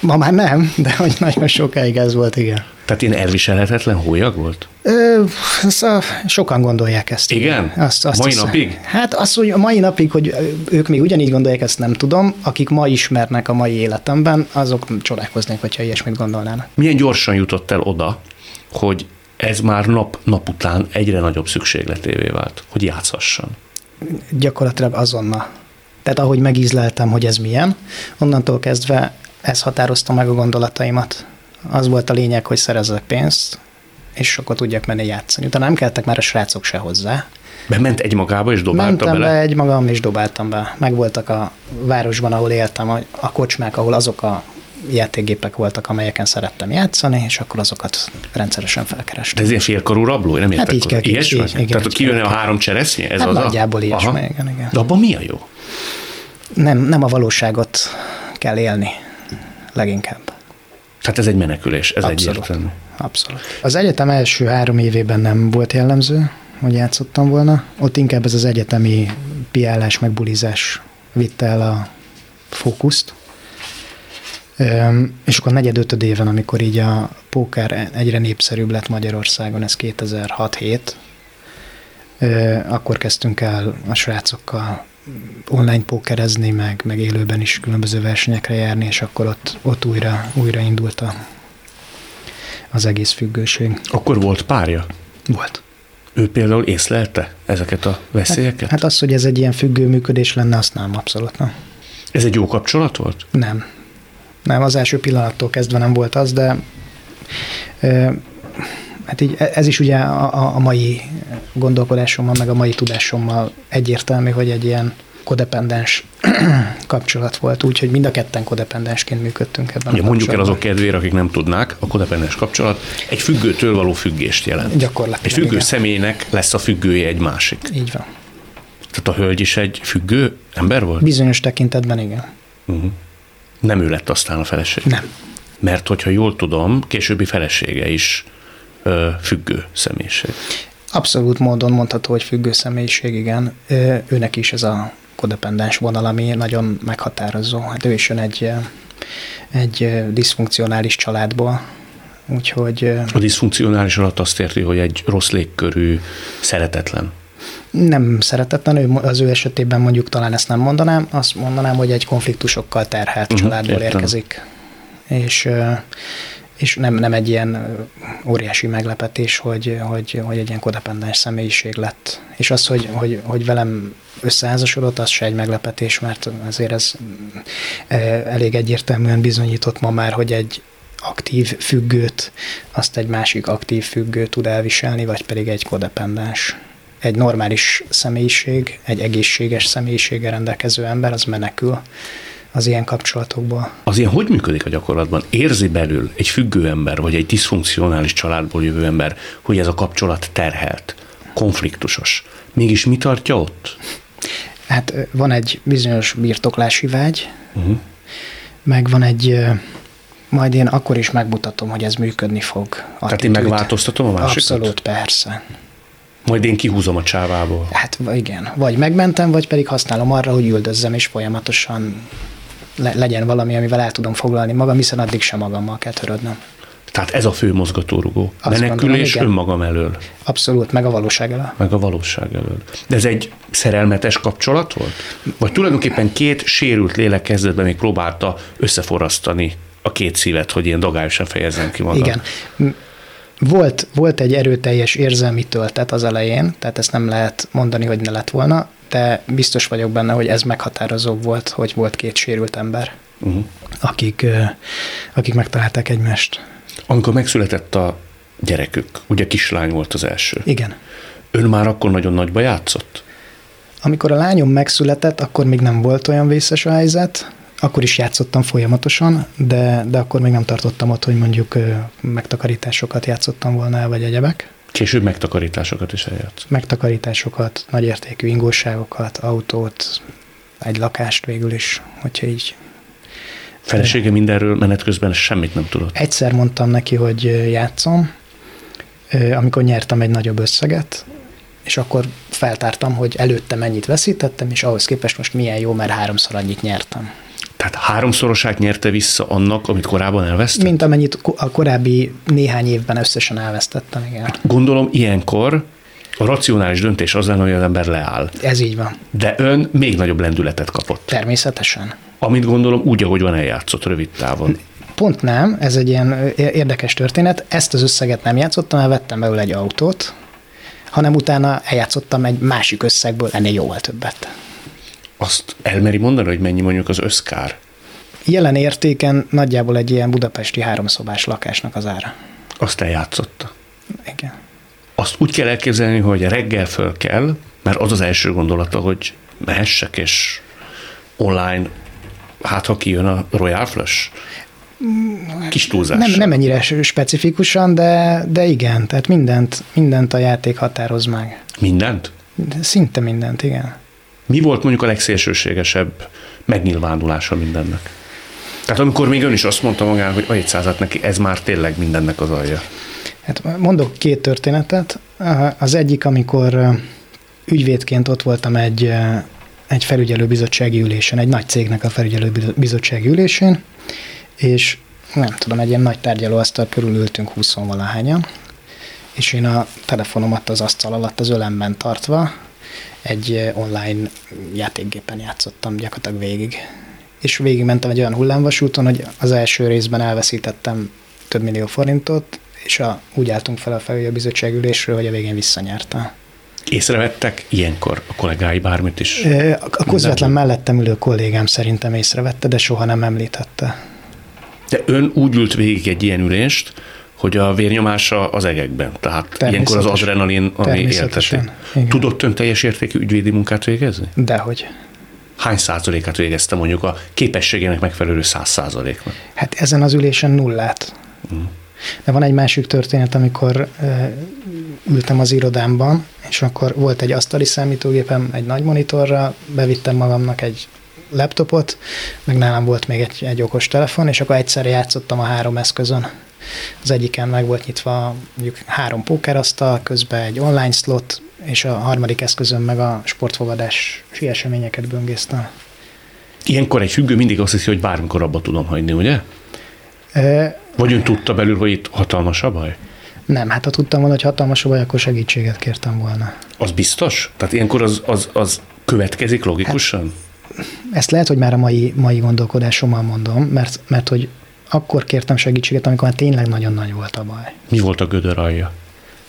Ma már nem, de hogy nagyon sokáig ez volt, igen. Tehát én elviselhetetlen hólyag volt? Ö, szóval sokan gondolják ezt. Igen? Azt, azt Mai hiszem. napig? Hát az, hogy a mai napig, hogy ők még ugyanígy gondolják, ezt nem tudom. Akik ma ismernek a mai életemben, azok csodálkoznék, hogyha ilyesmit gondolnának. Milyen gyorsan jutott el oda, hogy ez már nap, nap után egyre nagyobb szükségletévé vált, hogy játszhasson. Gyakorlatilag azonnal. Tehát ahogy megízleltem, hogy ez milyen, onnantól kezdve ez határozta meg a gondolataimat. Az volt a lényeg, hogy szerezzek pénzt, és akkor tudjak menni játszani. Utána nem kellettek már a srácok se hozzá. Bement egy magába és dobálta Mentem bele? be egy magam, és dobáltam be. Megvoltak a városban, ahol éltem, a kocsmák, ahol azok a játékgépek voltak, amelyeken szerettem játszani, és akkor azokat rendszeresen De felkerestem. ez ilyen félkarú rabló? Nem. Hát így kell Ilyes vagy? igen, Tehát így ott kijönne kell a három cseresznye? Ez Hát az a- nagyjából ilyesmi, Aha. igen, igen. De abban mi a jó? Nem, nem a valóságot kell élni, leginkább. Tehát ez egy menekülés, ez Abszolút. egyértelmű. Abszolút. Az egyetem első három évében nem volt jellemző, hogy játszottam volna. Ott inkább ez az egyetemi piálás, meg bulizás vitte el a fókuszt. És akkor negyed ötöd éven, amikor így a póker egyre népszerűbb lett Magyarországon, ez 2006-7, ö, akkor kezdtünk el a srácokkal online pókerezni, meg, meg élőben is különböző versenyekre járni, és akkor ott, ott újra, újra indult a, az egész függőség. Akkor volt párja? Volt. Ő például észlelte ezeket a veszélyeket? Hát az, hogy ez egy ilyen függő működés lenne, azt nem, abszolút nem. Ez egy jó kapcsolat volt? Nem. Nem, az első pillanattól kezdve nem volt az, de hát így ez is ugye a, a- mai gondolkodásommal, meg a mai tudásommal egyértelmű, hogy egy ilyen kodependens [CLEARS THROAT] kapcsolat volt, úgyhogy mind a ketten kodependensként működtünk ebben Ugye a mondjuk el azok kedvére, akik nem tudnák, a kodependens kapcsolat egy függőtől való függést jelent. Gyakorlatilag, Egy függő igen. személynek lesz a függője egy másik. Így van. Tehát a hölgy is egy függő ember volt? Bizonyos tekintetben igen. Nem ő lett aztán a feleség. Nem. Mert hogyha jól tudom, későbbi felesége is ö, függő személyiség. Abszolút módon mondható, hogy függő személyiség, igen. Ö, Őnek is ez a kodependens vonal, ami nagyon meghatározó. Hát ő is jön egy, egy diszfunkcionális családból, úgyhogy A diszfunkcionális alatt azt érti, hogy egy rossz légkörű, szeretetlen. Nem szeretetlen, ő az ő esetében mondjuk talán ezt nem mondanám, azt mondanám, hogy egy konfliktusokkal terhelt Mhm, családból értem. érkezik. És, és nem, nem egy ilyen óriási meglepetés, hogy, hogy, hogy egy ilyen kodependens személyiség lett. És az, hogy, hogy, hogy velem összeházasodott, az se egy meglepetés, mert azért ez elég egyértelműen bizonyított ma már, hogy egy aktív függőt, azt egy másik aktív függő tud elviselni, vagy pedig egy kodependens. Egy normális személyiség, egy egészséges személyiséggel rendelkező ember, az menekül az ilyen kapcsolatokból. Az ilyen hogy működik a gyakorlatban? Érzi belül egy függő ember, vagy egy diszfunkcionális családból jövő ember, hogy ez a kapcsolat terhelt, konfliktusos. Mégis mi tartja ott? Hát van egy bizonyos birtoklási vágy, Uh-huh. meg van egy, majd én akkor is megmutatom, hogy ez működni fog. Tehát én attitűd. megváltoztatom a másikat? Abszolút, persze. Majd én kihúzom a csávából. Hát igen, vagy megmentem, vagy pedig használom arra, hogy üldözzem, és folyamatosan le- legyen valami, amivel el tudom foglalni magam, hiszen addig sem magammal kell törődnöm. Tehát ez a fő mozgatórugó. Azt Menekülés gondolom, önmagam elől, Abszolút, meg a valóság elől. meg a valóság elől. De ez egy szerelmetes kapcsolat volt? Vagy tulajdonképpen két sérült lélek kezdetben még próbálta összeforrasztani a két szívet, hogy ilyen dagályosan fejezzem ki magam. Igen. Volt, volt egy erőteljes érzelmi töltet az elején, tehát ezt nem lehet mondani, hogy ne lett volna, de biztos vagyok benne, hogy ez meghatározó volt, hogy volt két sérült ember. uh-huh. akik, akik megtalálták egymást. Amikor megszületett a gyerekük, ugye kislány volt az első. Igen. Ön már akkor nagyon nagyba játszott? Amikor a lányom megszületett, akkor még nem volt olyan vészes a helyzet, akkor is játszottam folyamatosan, de, de akkor még nem tartottam ott, hogy mondjuk megtakarításokat játszottam volna el, vagy egyebek. Később megtakarításokat is eljátsz. Megtakarításokat, nagyértékű ingóságokat, autót, egy lakást végül is, hogyha így. Felesége mindenről menet közben semmit nem tudott. Egyszer mondtam neki, hogy játszom, amikor nyertem egy nagyobb összeget, és akkor feltártam, hogy előtte mennyit veszítettem, és ahhoz képest most milyen jó, mert háromszor annyit nyertem. Tehát háromszorosát nyerte vissza annak, amit korábban elvesztett? Mint amennyit a korábbi néhány évben összesen elvesztettem, igen. Gondolom ilyenkor a racionális döntés az lenne, hogy az ember leáll. Ez így van. De ön még nagyobb lendületet kapott. Természetesen. Amit gondolom úgy, ahogy van eljátszott rövid távon. Pont nem, ez egy ilyen érdekes történet. Ezt az összeget nem játszottam, el vettem belőle egy autót, hanem utána eljátszottam egy másik összegből ennél jóval többet. Azt elmeri mondani, hogy mennyi mondjuk az összkár? Jelen értéken nagyjából egy ilyen budapesti háromszobás lakásnak az ára. Azt eljátszotta. Igen. Azt úgy kell elképzelni, hogy reggel föl kell, mert az az első gondolata, hogy mehessek, és online, hát ha kijön a Royal Flush, kis túlzás. Nem, nem ennyire specifikusan, de, de igen, tehát mindent, mindent a játék határoz meg. Mindent? De szinte mindent, igen. Mi volt mondjuk a legszélsőségesebb megnyilvánulása mindennek? Tehát amikor még ön is azt mondta magának, hogy a 700 neki, ez már tényleg mindennek az alja. Hát mondok két történetet. Az egyik, amikor ügyvédként ott voltam egy, egy felügyelőbizottsági ülésen, egy nagy cégnek a felügyelőbizottsági ülésén, és nem tudom, egy ilyen nagy tárgyalóasztal körül ültünk 20 valahányan, és én a telefonomat az asztal alatt az ölemben tartva egy online játékgépen játszottam gyakorlatilag végig. És végigmentem egy olyan hullámvasúton, hogy az első részben elveszítettem több millió forintot, és a, úgy álltunk fel a felügyelőbizottság ülésről, hogy a végén visszanyerta. Észrevettek ilyenkor a kollégái bármit is? A, a közvetlen mellettem ülő kollégám szerintem észrevette, de soha nem említette. De ön úgy ült végig egy ilyen ülést, hogy a vérnyomása az egekben. Tehát ilyenkor az adrenalin, ami élteti. Tudott ön teljes értékű ügyvédi munkát végezni? Dehogy. Hány százalékát végezte mondjuk a képességének megfelelő száz százaléknak? Hát ezen az ülésen nullát. Mm. De van egy másik történet, amikor ültem az irodámban, és akkor volt egy asztali számítógépem, egy nagy monitorra, bevittem magamnak egy laptopot, meg nálam volt még egy, egy okos telefon, és akkor egyszerre játszottam a három eszközön. Az egyiken meg volt nyitva mondjuk három pókerasztal, közben egy online slot, és a harmadik eszközön meg a sportfogadás eseményeket böngésztem. Ilyenkor egy függő mindig azt hiszi, hogy bármikor abba tudom hagyni, ugye? E, Vagy ön tudta belül, hogy itt hatalmas a baj? Nem, hát ha tudtam volna, hogy hatalmas a baj, akkor segítséget kértem volna. Az biztos? Tehát ilyenkor az, az, az következik logikusan? Hát, ezt lehet, hogy már a mai, mai gondolkodásommal mondom, mert, mert hogy akkor kértem segítséget, amikor már tényleg nagyon nagy volt a baj. Mi volt a gödör alja?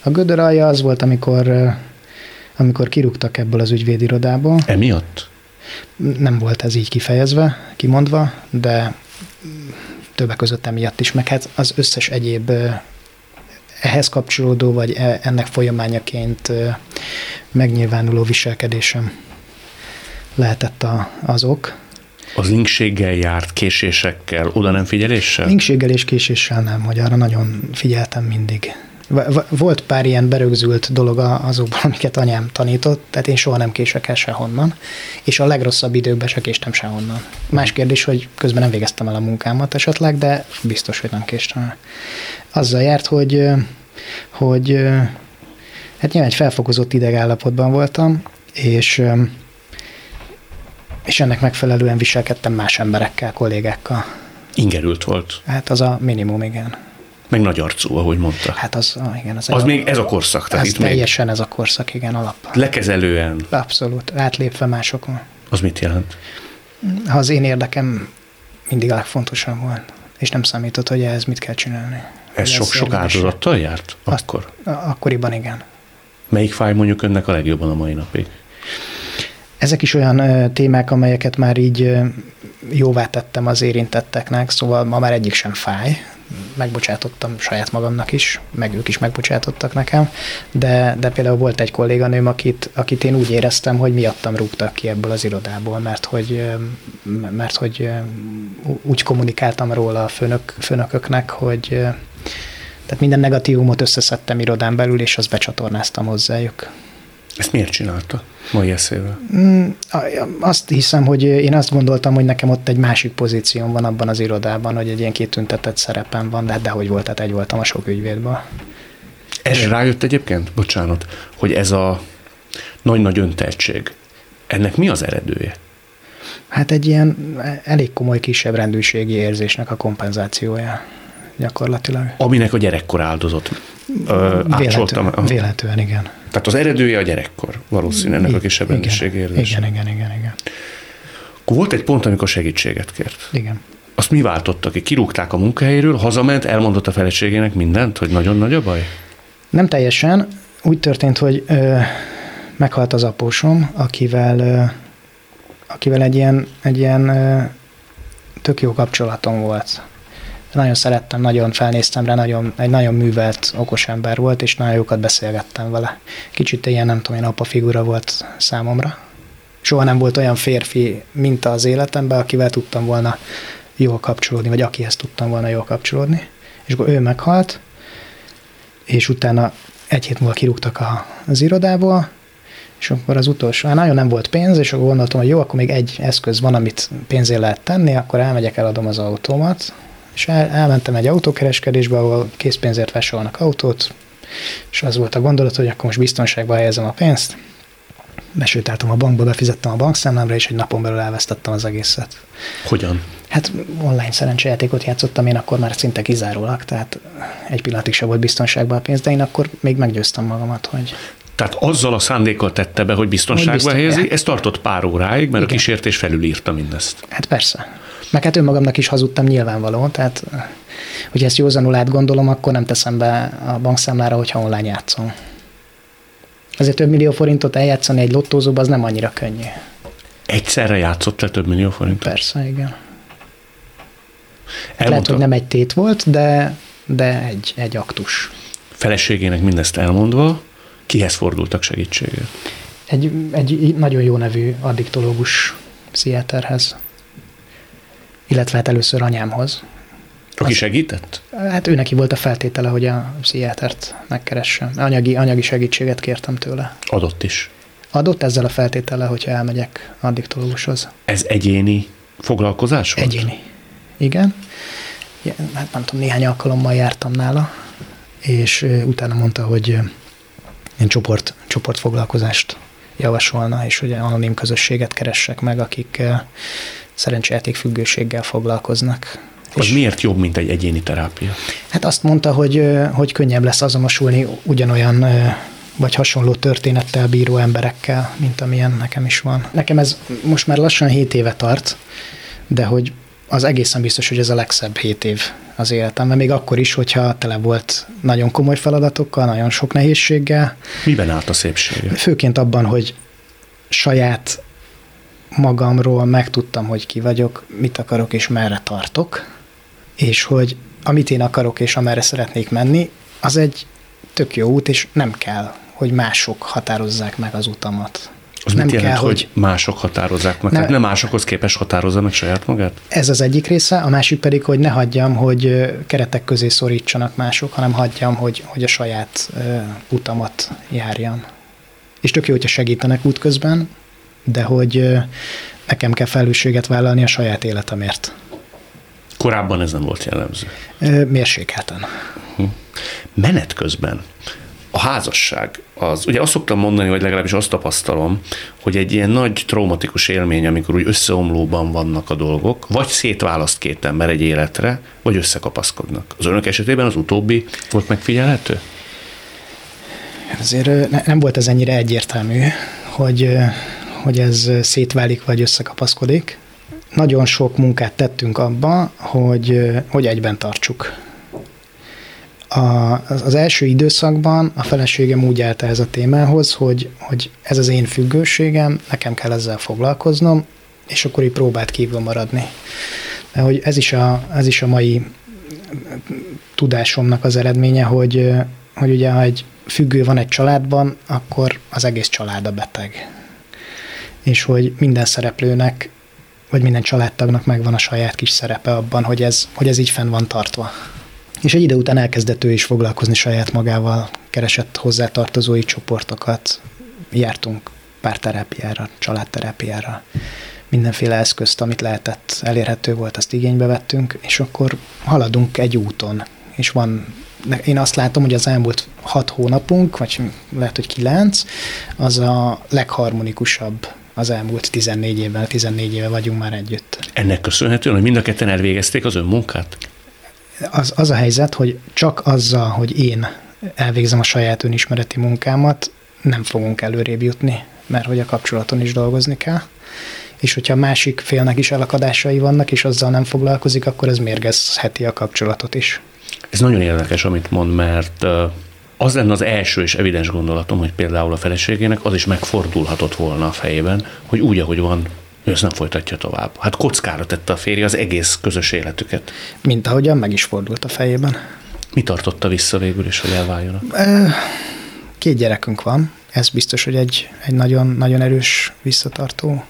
A gödör alja az volt, amikor, amikor kirúgtak ebből az ügyvédirodából. Emiatt? Nem volt ez így kifejezve, kimondva, de többek között emiatt is, meg hát az összes egyéb ehhez kapcsolódó, vagy e, ennek folyamányaként megnyilvánuló viselkedésem lehetett a, az ok. Az linkséggel járt, késésekkel, oda nem figyeléssel? Linkséggel és késéssel nem, hogy arra nagyon figyeltem mindig. Volt pár ilyen berögzült dolog azokban, [LAUGHS] amiket anyám tanított, tehát én soha nem kések el sehonnan, és a legrosszabb időkben se késtem sehonnan. Más kérdés, hogy közben nem végeztem el a munkámat esetleg, de biztos, hogy nem késtem el. Azzal járt, hogy, hogy hát nyilván egy felfokozott idegállapotban voltam, és és ennek megfelelően viselkedtem más emberekkel, kollégákkal. Ingerült volt. Hát az a minimum, igen. Meg nagy arcú, ahogy mondta. Hát az, igen. Az, az a, még ez a korszak. Tehát ez itt teljesen még ez a korszak, igen, alap. Lekezelően. Abszolút, átlépve másokon. Az mit jelent? Ha az én érdekem mindig a legfontosabb volt, és nem számított, hogy ehhez mit kell csinálni. Ez sok-sok áldozattal járt? Akkor? Azt, akkoriban igen. Melyik fáj mondjuk önnek a legjobban a mai napig? Ezek is olyan témák, amelyeket már így jóvá tettem az érintetteknek, szóval ma már egyik sem fáj. Megbocsátottam saját magamnak is, meg ők is megbocsátottak nekem, de, de például volt egy kolléganőm, akit, akit én úgy éreztem, hogy miattam rúgtak ki ebből az irodából, mert hogy, mert hogy úgy kommunikáltam róla a főnök, főnököknek, hogy tehát minden negatívumot összeszedtem irodán belül, és azt becsatornáztam hozzájuk. Ezt miért csinálta mai eszével? Mm, Azt hiszem, hogy én azt gondoltam, hogy nekem ott egy másik pozícióm van abban az irodában, hogy egy ilyen kitüntetett szerepem van, de hát dehogy volt, tehát egy voltam a sok ügyvédből. Erre rájött egyébként, bocsánat, hogy ez a nagy-nagy öntehetség, ennek mi az eredője? Hát egy ilyen elég komoly kisebb rendőrségi érzésnek a kompenzációja gyakorlatilag. Aminek a gyerekkor áldozott. Ö, véletlenül, igen. Tehát az eredője a gyerekkor, valószínűleg ennek a kisebb rendőrség érzés. igen, igen, igen, igen, Akkor volt egy pont, amikor segítséget kért. igen. Azt mi váltotta ki? Kirúgták a munkahelyéről, hazament, elmondott a feleségének mindent, hogy nagyon nagy a baj? Nem teljesen. Úgy történt, hogy ö, meghalt az apósom, akivel, ö, akivel egy ilyen, egy ilyen ö, tök jó kapcsolatom volt. Nagyon szerettem, nagyon felnéztem rá, nagyon, egy nagyon művelt, okos ember volt, és nagyon jókat beszélgettem vele. Kicsit ilyen, nem tudom én, apa figura volt számomra. Soha nem volt olyan férfi minta az életemben, akivel tudtam volna jól kapcsolódni, vagy akihez tudtam volna jól kapcsolódni. És akkor ő meghalt, és utána egy hét múlva kirúgtak az irodából, és akkor az utolsó, hát nagyon nem volt pénz, és akkor gondoltam, hogy jó, akkor még egy eszköz van, amit pénzé lehet tenni, akkor elmegyek, eladom az autómat, és el, elmentem egy autókereskedésbe, ahol készpénzért vásárolnak autót, és az volt a gondolat, hogy akkor most biztonságba helyezem a pénzt, besétáltam a bankba, befizettem a bankszámlámra, és egy napon belül elvesztettem az egészet. Hogyan? Hát online szerencsejátékot játszottam én akkor már szinte kizárólag, tehát egy pillanatig sem volt biztonságban a pénz, de én akkor még meggyőztem magamat, hogy Tehát azzal a szándékkal tette be, hogy biztonságba Hogy biztos- helyezi, ez tartott pár óráig, mert a Igen. kísértés felülírta mindezt. hát persze. Meg hát önmagamnak is hazudtam nyilvánvaló, tehát hogy ezt józanul átgondolom, akkor nem teszem be a bankszámlára, hogyha online játszom. Azért több millió forintot eljátszani egy lottózóba, az nem annyira könnyű. Egyszerre játszott le több millió forintot. Persze, igen. Lehet, Elmondta hogy nem egy tét volt, de, de egy, egy aktus. feleségének mindezt elmondva, kihez fordultak segítségért? Egy, egy nagyon jó nevű addiktológus pszichiáterhez, illetve hát először anyámhoz. Aki segített? Hát ő neki volt a feltétele, hogy a pszichiátert megkeressem. Anyagi, anyagi segítséget kértem tőle. Adott is. Adott ezzel a feltétele, hogyha elmegyek addiktológushoz. Ez egyéni foglalkozás volt? Egyéni. Igen. Ja, Hát nem tudom, néhány alkalommal jártam nála, és utána mondta, hogy ilyen csoport, csoportfoglalkozást javasolna, és hogy anonim közösséget keressek meg, akik szerencsejáték függőséggel foglalkoznak. Az És- miért jobb, mint egy egyéni terápia? Hát azt mondta, hogy, hogy könnyebb lesz azonosulni ugyanolyan vagy hasonló történettel bíró emberekkel, mint amilyen nekem is van. Nekem ez most már lassan 7 éve tart, de hogy az egészen biztos, hogy ez a legszebb 7 év az életemben, még akkor is, hogyha tele volt nagyon komoly feladatokkal, nagyon sok nehézséggel, Miben állt a szépsége? főként abban, hogy saját magamról megtudtam, hogy ki vagyok, mit akarok és merre tartok, és hogy amit én akarok és amerre szeretnék menni, az egy tök jó út, és nem kell, hogy mások határozzák meg az utamat. Az nem mit jelent, kell, hogy mások határozzák meg? Ne- Tehát nem másokhoz képes határozza meg saját magát? Ez az egyik része, a másik pedig, hogy ne hagyjam, hogy keretek közé szorítsanak mások, hanem hagyjam, hogy, hogy a saját ö, utamat járjam. És tök jó, hogyha segítenek útközben, de hogy nekem kell felelősséget vállalni a saját életemért. Korábban ez nem volt jellemző. Mérsékelten. Menet közben a házasság, az, ugye azt szoktam mondani, vagy legalábbis azt tapasztalom, hogy egy ilyen nagy traumatikus élmény, amikor úgy összeomlóban vannak a dolgok, vagy szétválaszt két ember egy életre, vagy összekapaszkodnak. Az önök esetében az utóbbi volt megfigyelhető? Azért nem volt ez ennyire egyértelmű, hogy, hogy ez szétválik vagy összekapaszkodik. Nagyon sok munkát tettünk abba, hogy, hogy egyben tartsuk. A, az első időszakban a feleségem úgy állt ez a témához, hogy, hogy ez az én függőségem, nekem kell ezzel foglalkoznom, és akkor így próbált kívül maradni. De hogy ez is a, ez is a mai tudásomnak az eredménye, hogy, hogy ugye ha egy függő van egy családban, akkor az egész család a beteg. És hogy minden szereplőnek, vagy minden családtagnak megvan a saját kis szerepe abban, hogy ez, hogy ez így fenn van tartva. És egy idő után elkezdett ő is foglalkozni saját magával, keresett hozzátartozói csoportokat, jártunk párterápiára, családterápiára, mindenféle eszközt, amit lehetett, elérhető volt, azt igénybe vettünk, és akkor haladunk egy úton, és van én azt látom, hogy az elmúlt hat hónapunk, vagy lehet, hogy kilenc, az a legharmonikusabb az elmúlt 14 évvel, 14 éve vagyunk már együtt. Ennek köszönhetően, hogy mind a ketten elvégezték az önmunkát? Az, az a helyzet, hogy csak azzal, hogy én elvégzem a saját önismereti munkámat, nem fogunk előrébb jutni, mert hogy a kapcsolaton is dolgozni kell és hogyha másik félnek is elakadásai vannak, és azzal nem foglalkozik, akkor ez mérgezheti a kapcsolatot is. Ez nagyon érdekes, amit mond, mert az lenne az első és evidens gondolatom, hogy például a feleségének az is megfordulhatott volna a fejében, hogy úgy, ahogy van, ő ezt nem folytatja tovább. Hát kockára tette a férje az egész közös életüket. Mint ahogyan meg is fordult a fejében. Mi tartotta vissza végül is, hogy elváljanak? Két gyerekünk van. Ez biztos, hogy egy, egy nagyon, nagyon erős visszatartó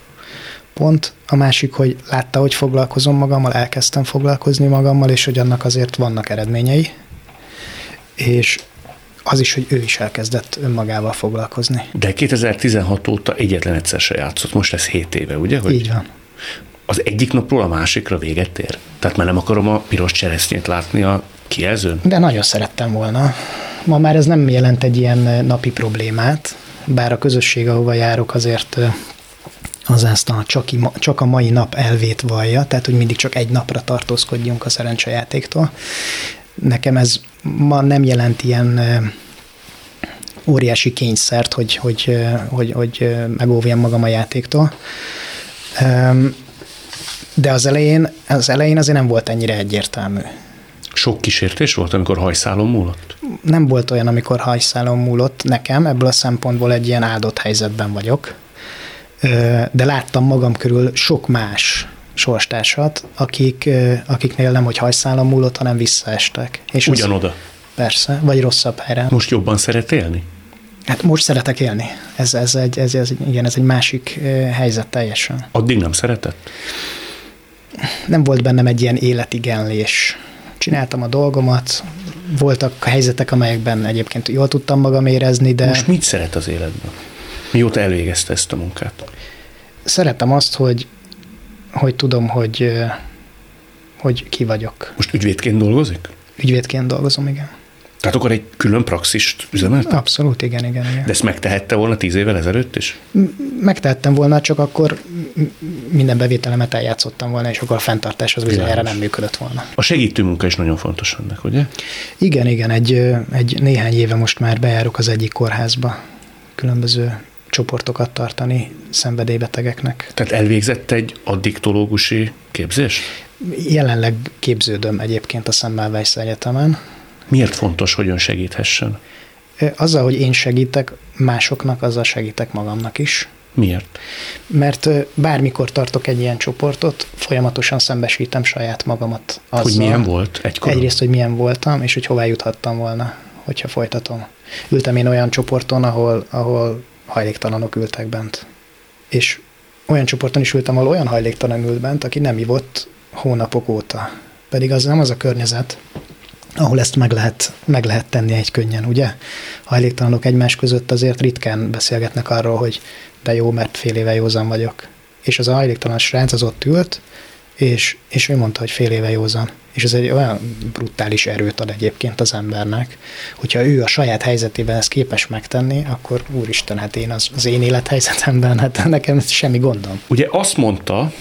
pont. A másik, hogy látta, hogy foglalkozom magammal, elkezdtem foglalkozni magammal, és hogy annak azért vannak eredményei. És az is, hogy ő is elkezdett önmagával foglalkozni. De 2016 óta egyetlen egyszer se játszott, most ez 7 éve, ugye? Hogy Így van. Az egyik napról a másikra véget ér? Tehát már nem akarom a piros cseresznyét látni a kijelzőn? De nagyon szerettem volna. Ma már ez nem jelent egy ilyen napi problémát, bár a közösség, ahova járok, azért az ezt a csak, csak a mai nap elvét vallja, tehát hogy mindig csak egy napra tartózkodjunk a szerencsejátéktól. Nekem ez ma nem jelent ilyen óriási kényszert, hogy, hogy, hogy, hogy megóvjam magam a játéktól. De az elején, az elején azért nem volt ennyire egyértelmű. Sok kísértés volt, amikor hajszálon múlott? Nem volt olyan, amikor hajszálon múlott nekem, ebből a szempontból egy ilyen áldott helyzetben vagyok de láttam magam körül sok más sorstársat, akik, akiknél nem, hogy hajszálon múlott, hanem visszaestek. És Ugyanoda? Az, persze, vagy rosszabb helyre. Most jobban szeret élni? Hát most szeretek élni. Ez, ez, egy, ez, ez, igen, ez egy másik helyzet teljesen. Addig nem szeretett? Nem volt bennem egy ilyen életigenlés. Csináltam a dolgomat, voltak helyzetek, amelyekben egyébként jól tudtam magam érezni, de... Most mit szeret az életben? Mióta elvégezte ezt a munkát? Szeretem azt, hogy, hogy tudom, hogy, hogy ki vagyok. Most ügyvédként dolgozik? Ügyvédként dolgozom, igen. Tehát akkor egy külön praxist üzemelt? Abszolút, igen, igen, igen. De ezt megtehette volna tíz évvel ezelőtt is? Megtehettem volna, csak akkor minden bevételemet eljátszottam volna, és akkor a fenntartás az bizonyára nem működött volna. A segítő munka is nagyon fontos ennek, ugye? Igen, igen, egy, egy néhány éve most már bejárok az egyik kórházba különböző csoportokat tartani szenvedélybetegeknek. Tehát elvégzett egy addiktológusi képzés? Jelenleg képződöm egyébként a Semmelweis Egyetemen. Miért fontos, hogy ön segíthessen? Azzal, hogy én segítek másoknak, azzal segítek magamnak is. Miért? Mert bármikor tartok egy ilyen csoportot, folyamatosan szembesítem saját magamat azzal. Hogy milyen volt egykor? Egyrészt, hogy milyen voltam, és hogy hová juthattam volna, hogyha folytatom. Ültem én olyan csoporton, ahol, ahol hajléktalanok ültek bent. És olyan csoporton is ültem, ahol olyan hajléktalan ült bent, aki nem ivott hónapok óta. Pedig az nem az a környezet, ahol ezt meg lehet, meg lehet tenni egy könnyen, ugye? Hajléktalanok egymás között azért ritkán beszélgetnek arról, hogy de jó, mert fél éve józan vagyok. És az a hajléktalan srác az ott ült, és, és ő mondta, hogy fél éve józan. És ez egy olyan brutális erőt ad egyébként az embernek, hogyha ő a saját helyzetében ezt képes megtenni, akkor úristen, hát én az, az én élethelyzetemben, hát nekem semmi gondom. Ugye azt mondta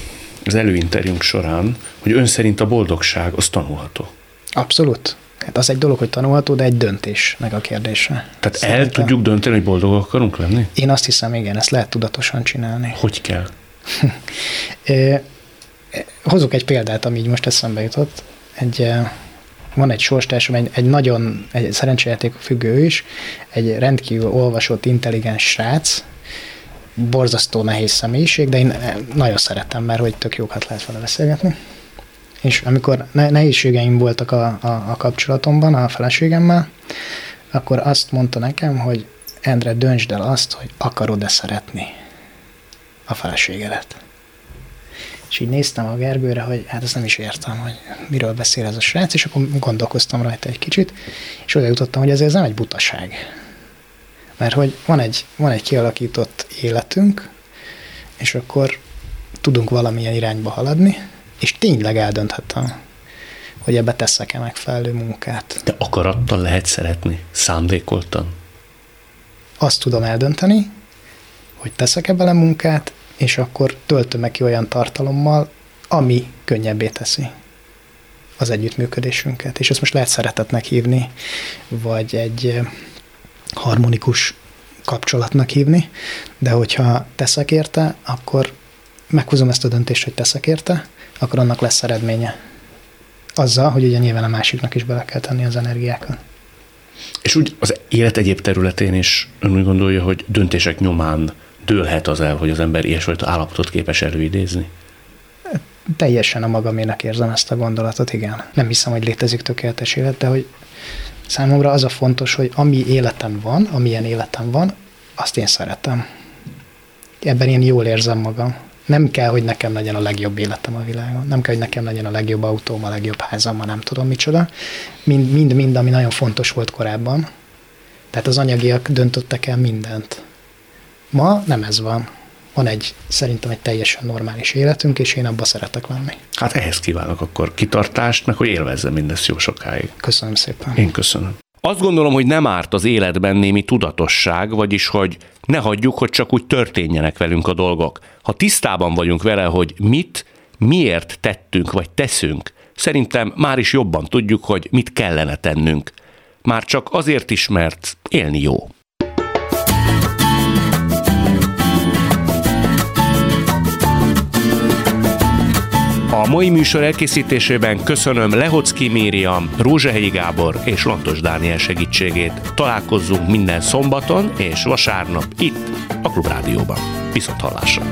az előinterjúnk során, hogy ön szerint a boldogság az tanulható. Abszolút. Hát az egy dolog, hogy tanulható, de egy döntés meg a kérdése. Tehát Szerintem... el tudjuk dönteni, hogy boldogok akarunk lenni? Én azt hiszem, igen, ezt lehet tudatosan csinálni. Hogy kell? [LAUGHS] Hozok egy példát, ami így most eszembe jutott. Egy van egy sorstársam, egy, egy nagyon, egy szerencsejáték függő is, egy rendkívül olvasott, intelligens srác, borzasztó nehéz személyiség, de én nagyon szeretem, mert hogy tök jókat lehet vele beszélgetni. És amikor nehézségeim voltak a, a, a kapcsolatomban, a feleségemmel, akkor azt mondta nekem, hogy Endre, döntsd el azt, hogy akarod-e szeretni a feleségedet. És így néztem a Gergőre, hogy hát ezt nem is értem, hogy miről beszél ez a srác, és akkor gondolkoztam rajta egy kicsit, és oda jutottam, hogy ez, ez nem egy butaság. Mert hogy van egy, van egy kialakított életünk, és akkor tudunk valamilyen irányba haladni, és tényleg eldönthetem, hogy ebbe teszek-e megfelelő munkát. De akarattal lehet szeretni, szándékoltan? Azt tudom eldönteni, hogy teszek-e bele munkát, és akkor töltöm meg ki olyan tartalommal, ami könnyebbé teszi az együttműködésünket. És ezt most lehet szeretetnek hívni, vagy egy harmonikus kapcsolatnak hívni, de hogyha teszek érte, akkor meghozom ezt a döntést, hogy teszek érte, akkor annak lesz eredménye. Azzal, hogy ugye nyilván a másiknak is bele kell tenni az energiákat. És úgy az élet egyéb területén is ön úgy gondolja, hogy döntések nyomán dőlhet az el, hogy az ember ilyesfajta állapotot képes előidézni? Teljesen a magamének érzem ezt a gondolatot, igen. Nem hiszem, hogy létezik tökéletes élet, de hogy számomra az a fontos, hogy ami életem van, amilyen életem van, azt én szeretem. Ebben én jól érzem magam. Nem kell, hogy nekem legyen a legjobb életem a világon. Nem kell, hogy nekem legyen a legjobb autóm, a legjobb házam, a nem tudom micsoda. Mind, mind, mind, ami nagyon fontos volt korábban. Tehát az anyagiak döntöttek el mindent. Ma nem ez van. Van egy, szerintem egy teljesen normális életünk, és én abba szeretek lenni. Hát ehhez kívánok akkor kitartást, meg hogy élvezze mindezt jó sokáig. Köszönöm szépen. Én köszönöm. Azt gondolom, hogy nem árt az életben némi tudatosság, vagyis hogy ne hagyjuk, hogy csak úgy történjenek velünk a dolgok. Ha tisztában vagyunk vele, hogy mit, miért tettünk vagy teszünk, szerintem már is jobban tudjuk, hogy mit kellene tennünk. Már csak azért is, mert élni jó. A mai műsor elkészítésében köszönöm Lehocki Mériam, Rózsehegyi Gábor és Lantos Dániel segítségét. Találkozzunk minden szombaton és vasárnap itt, a Klubrádióban. Viszont hallásra!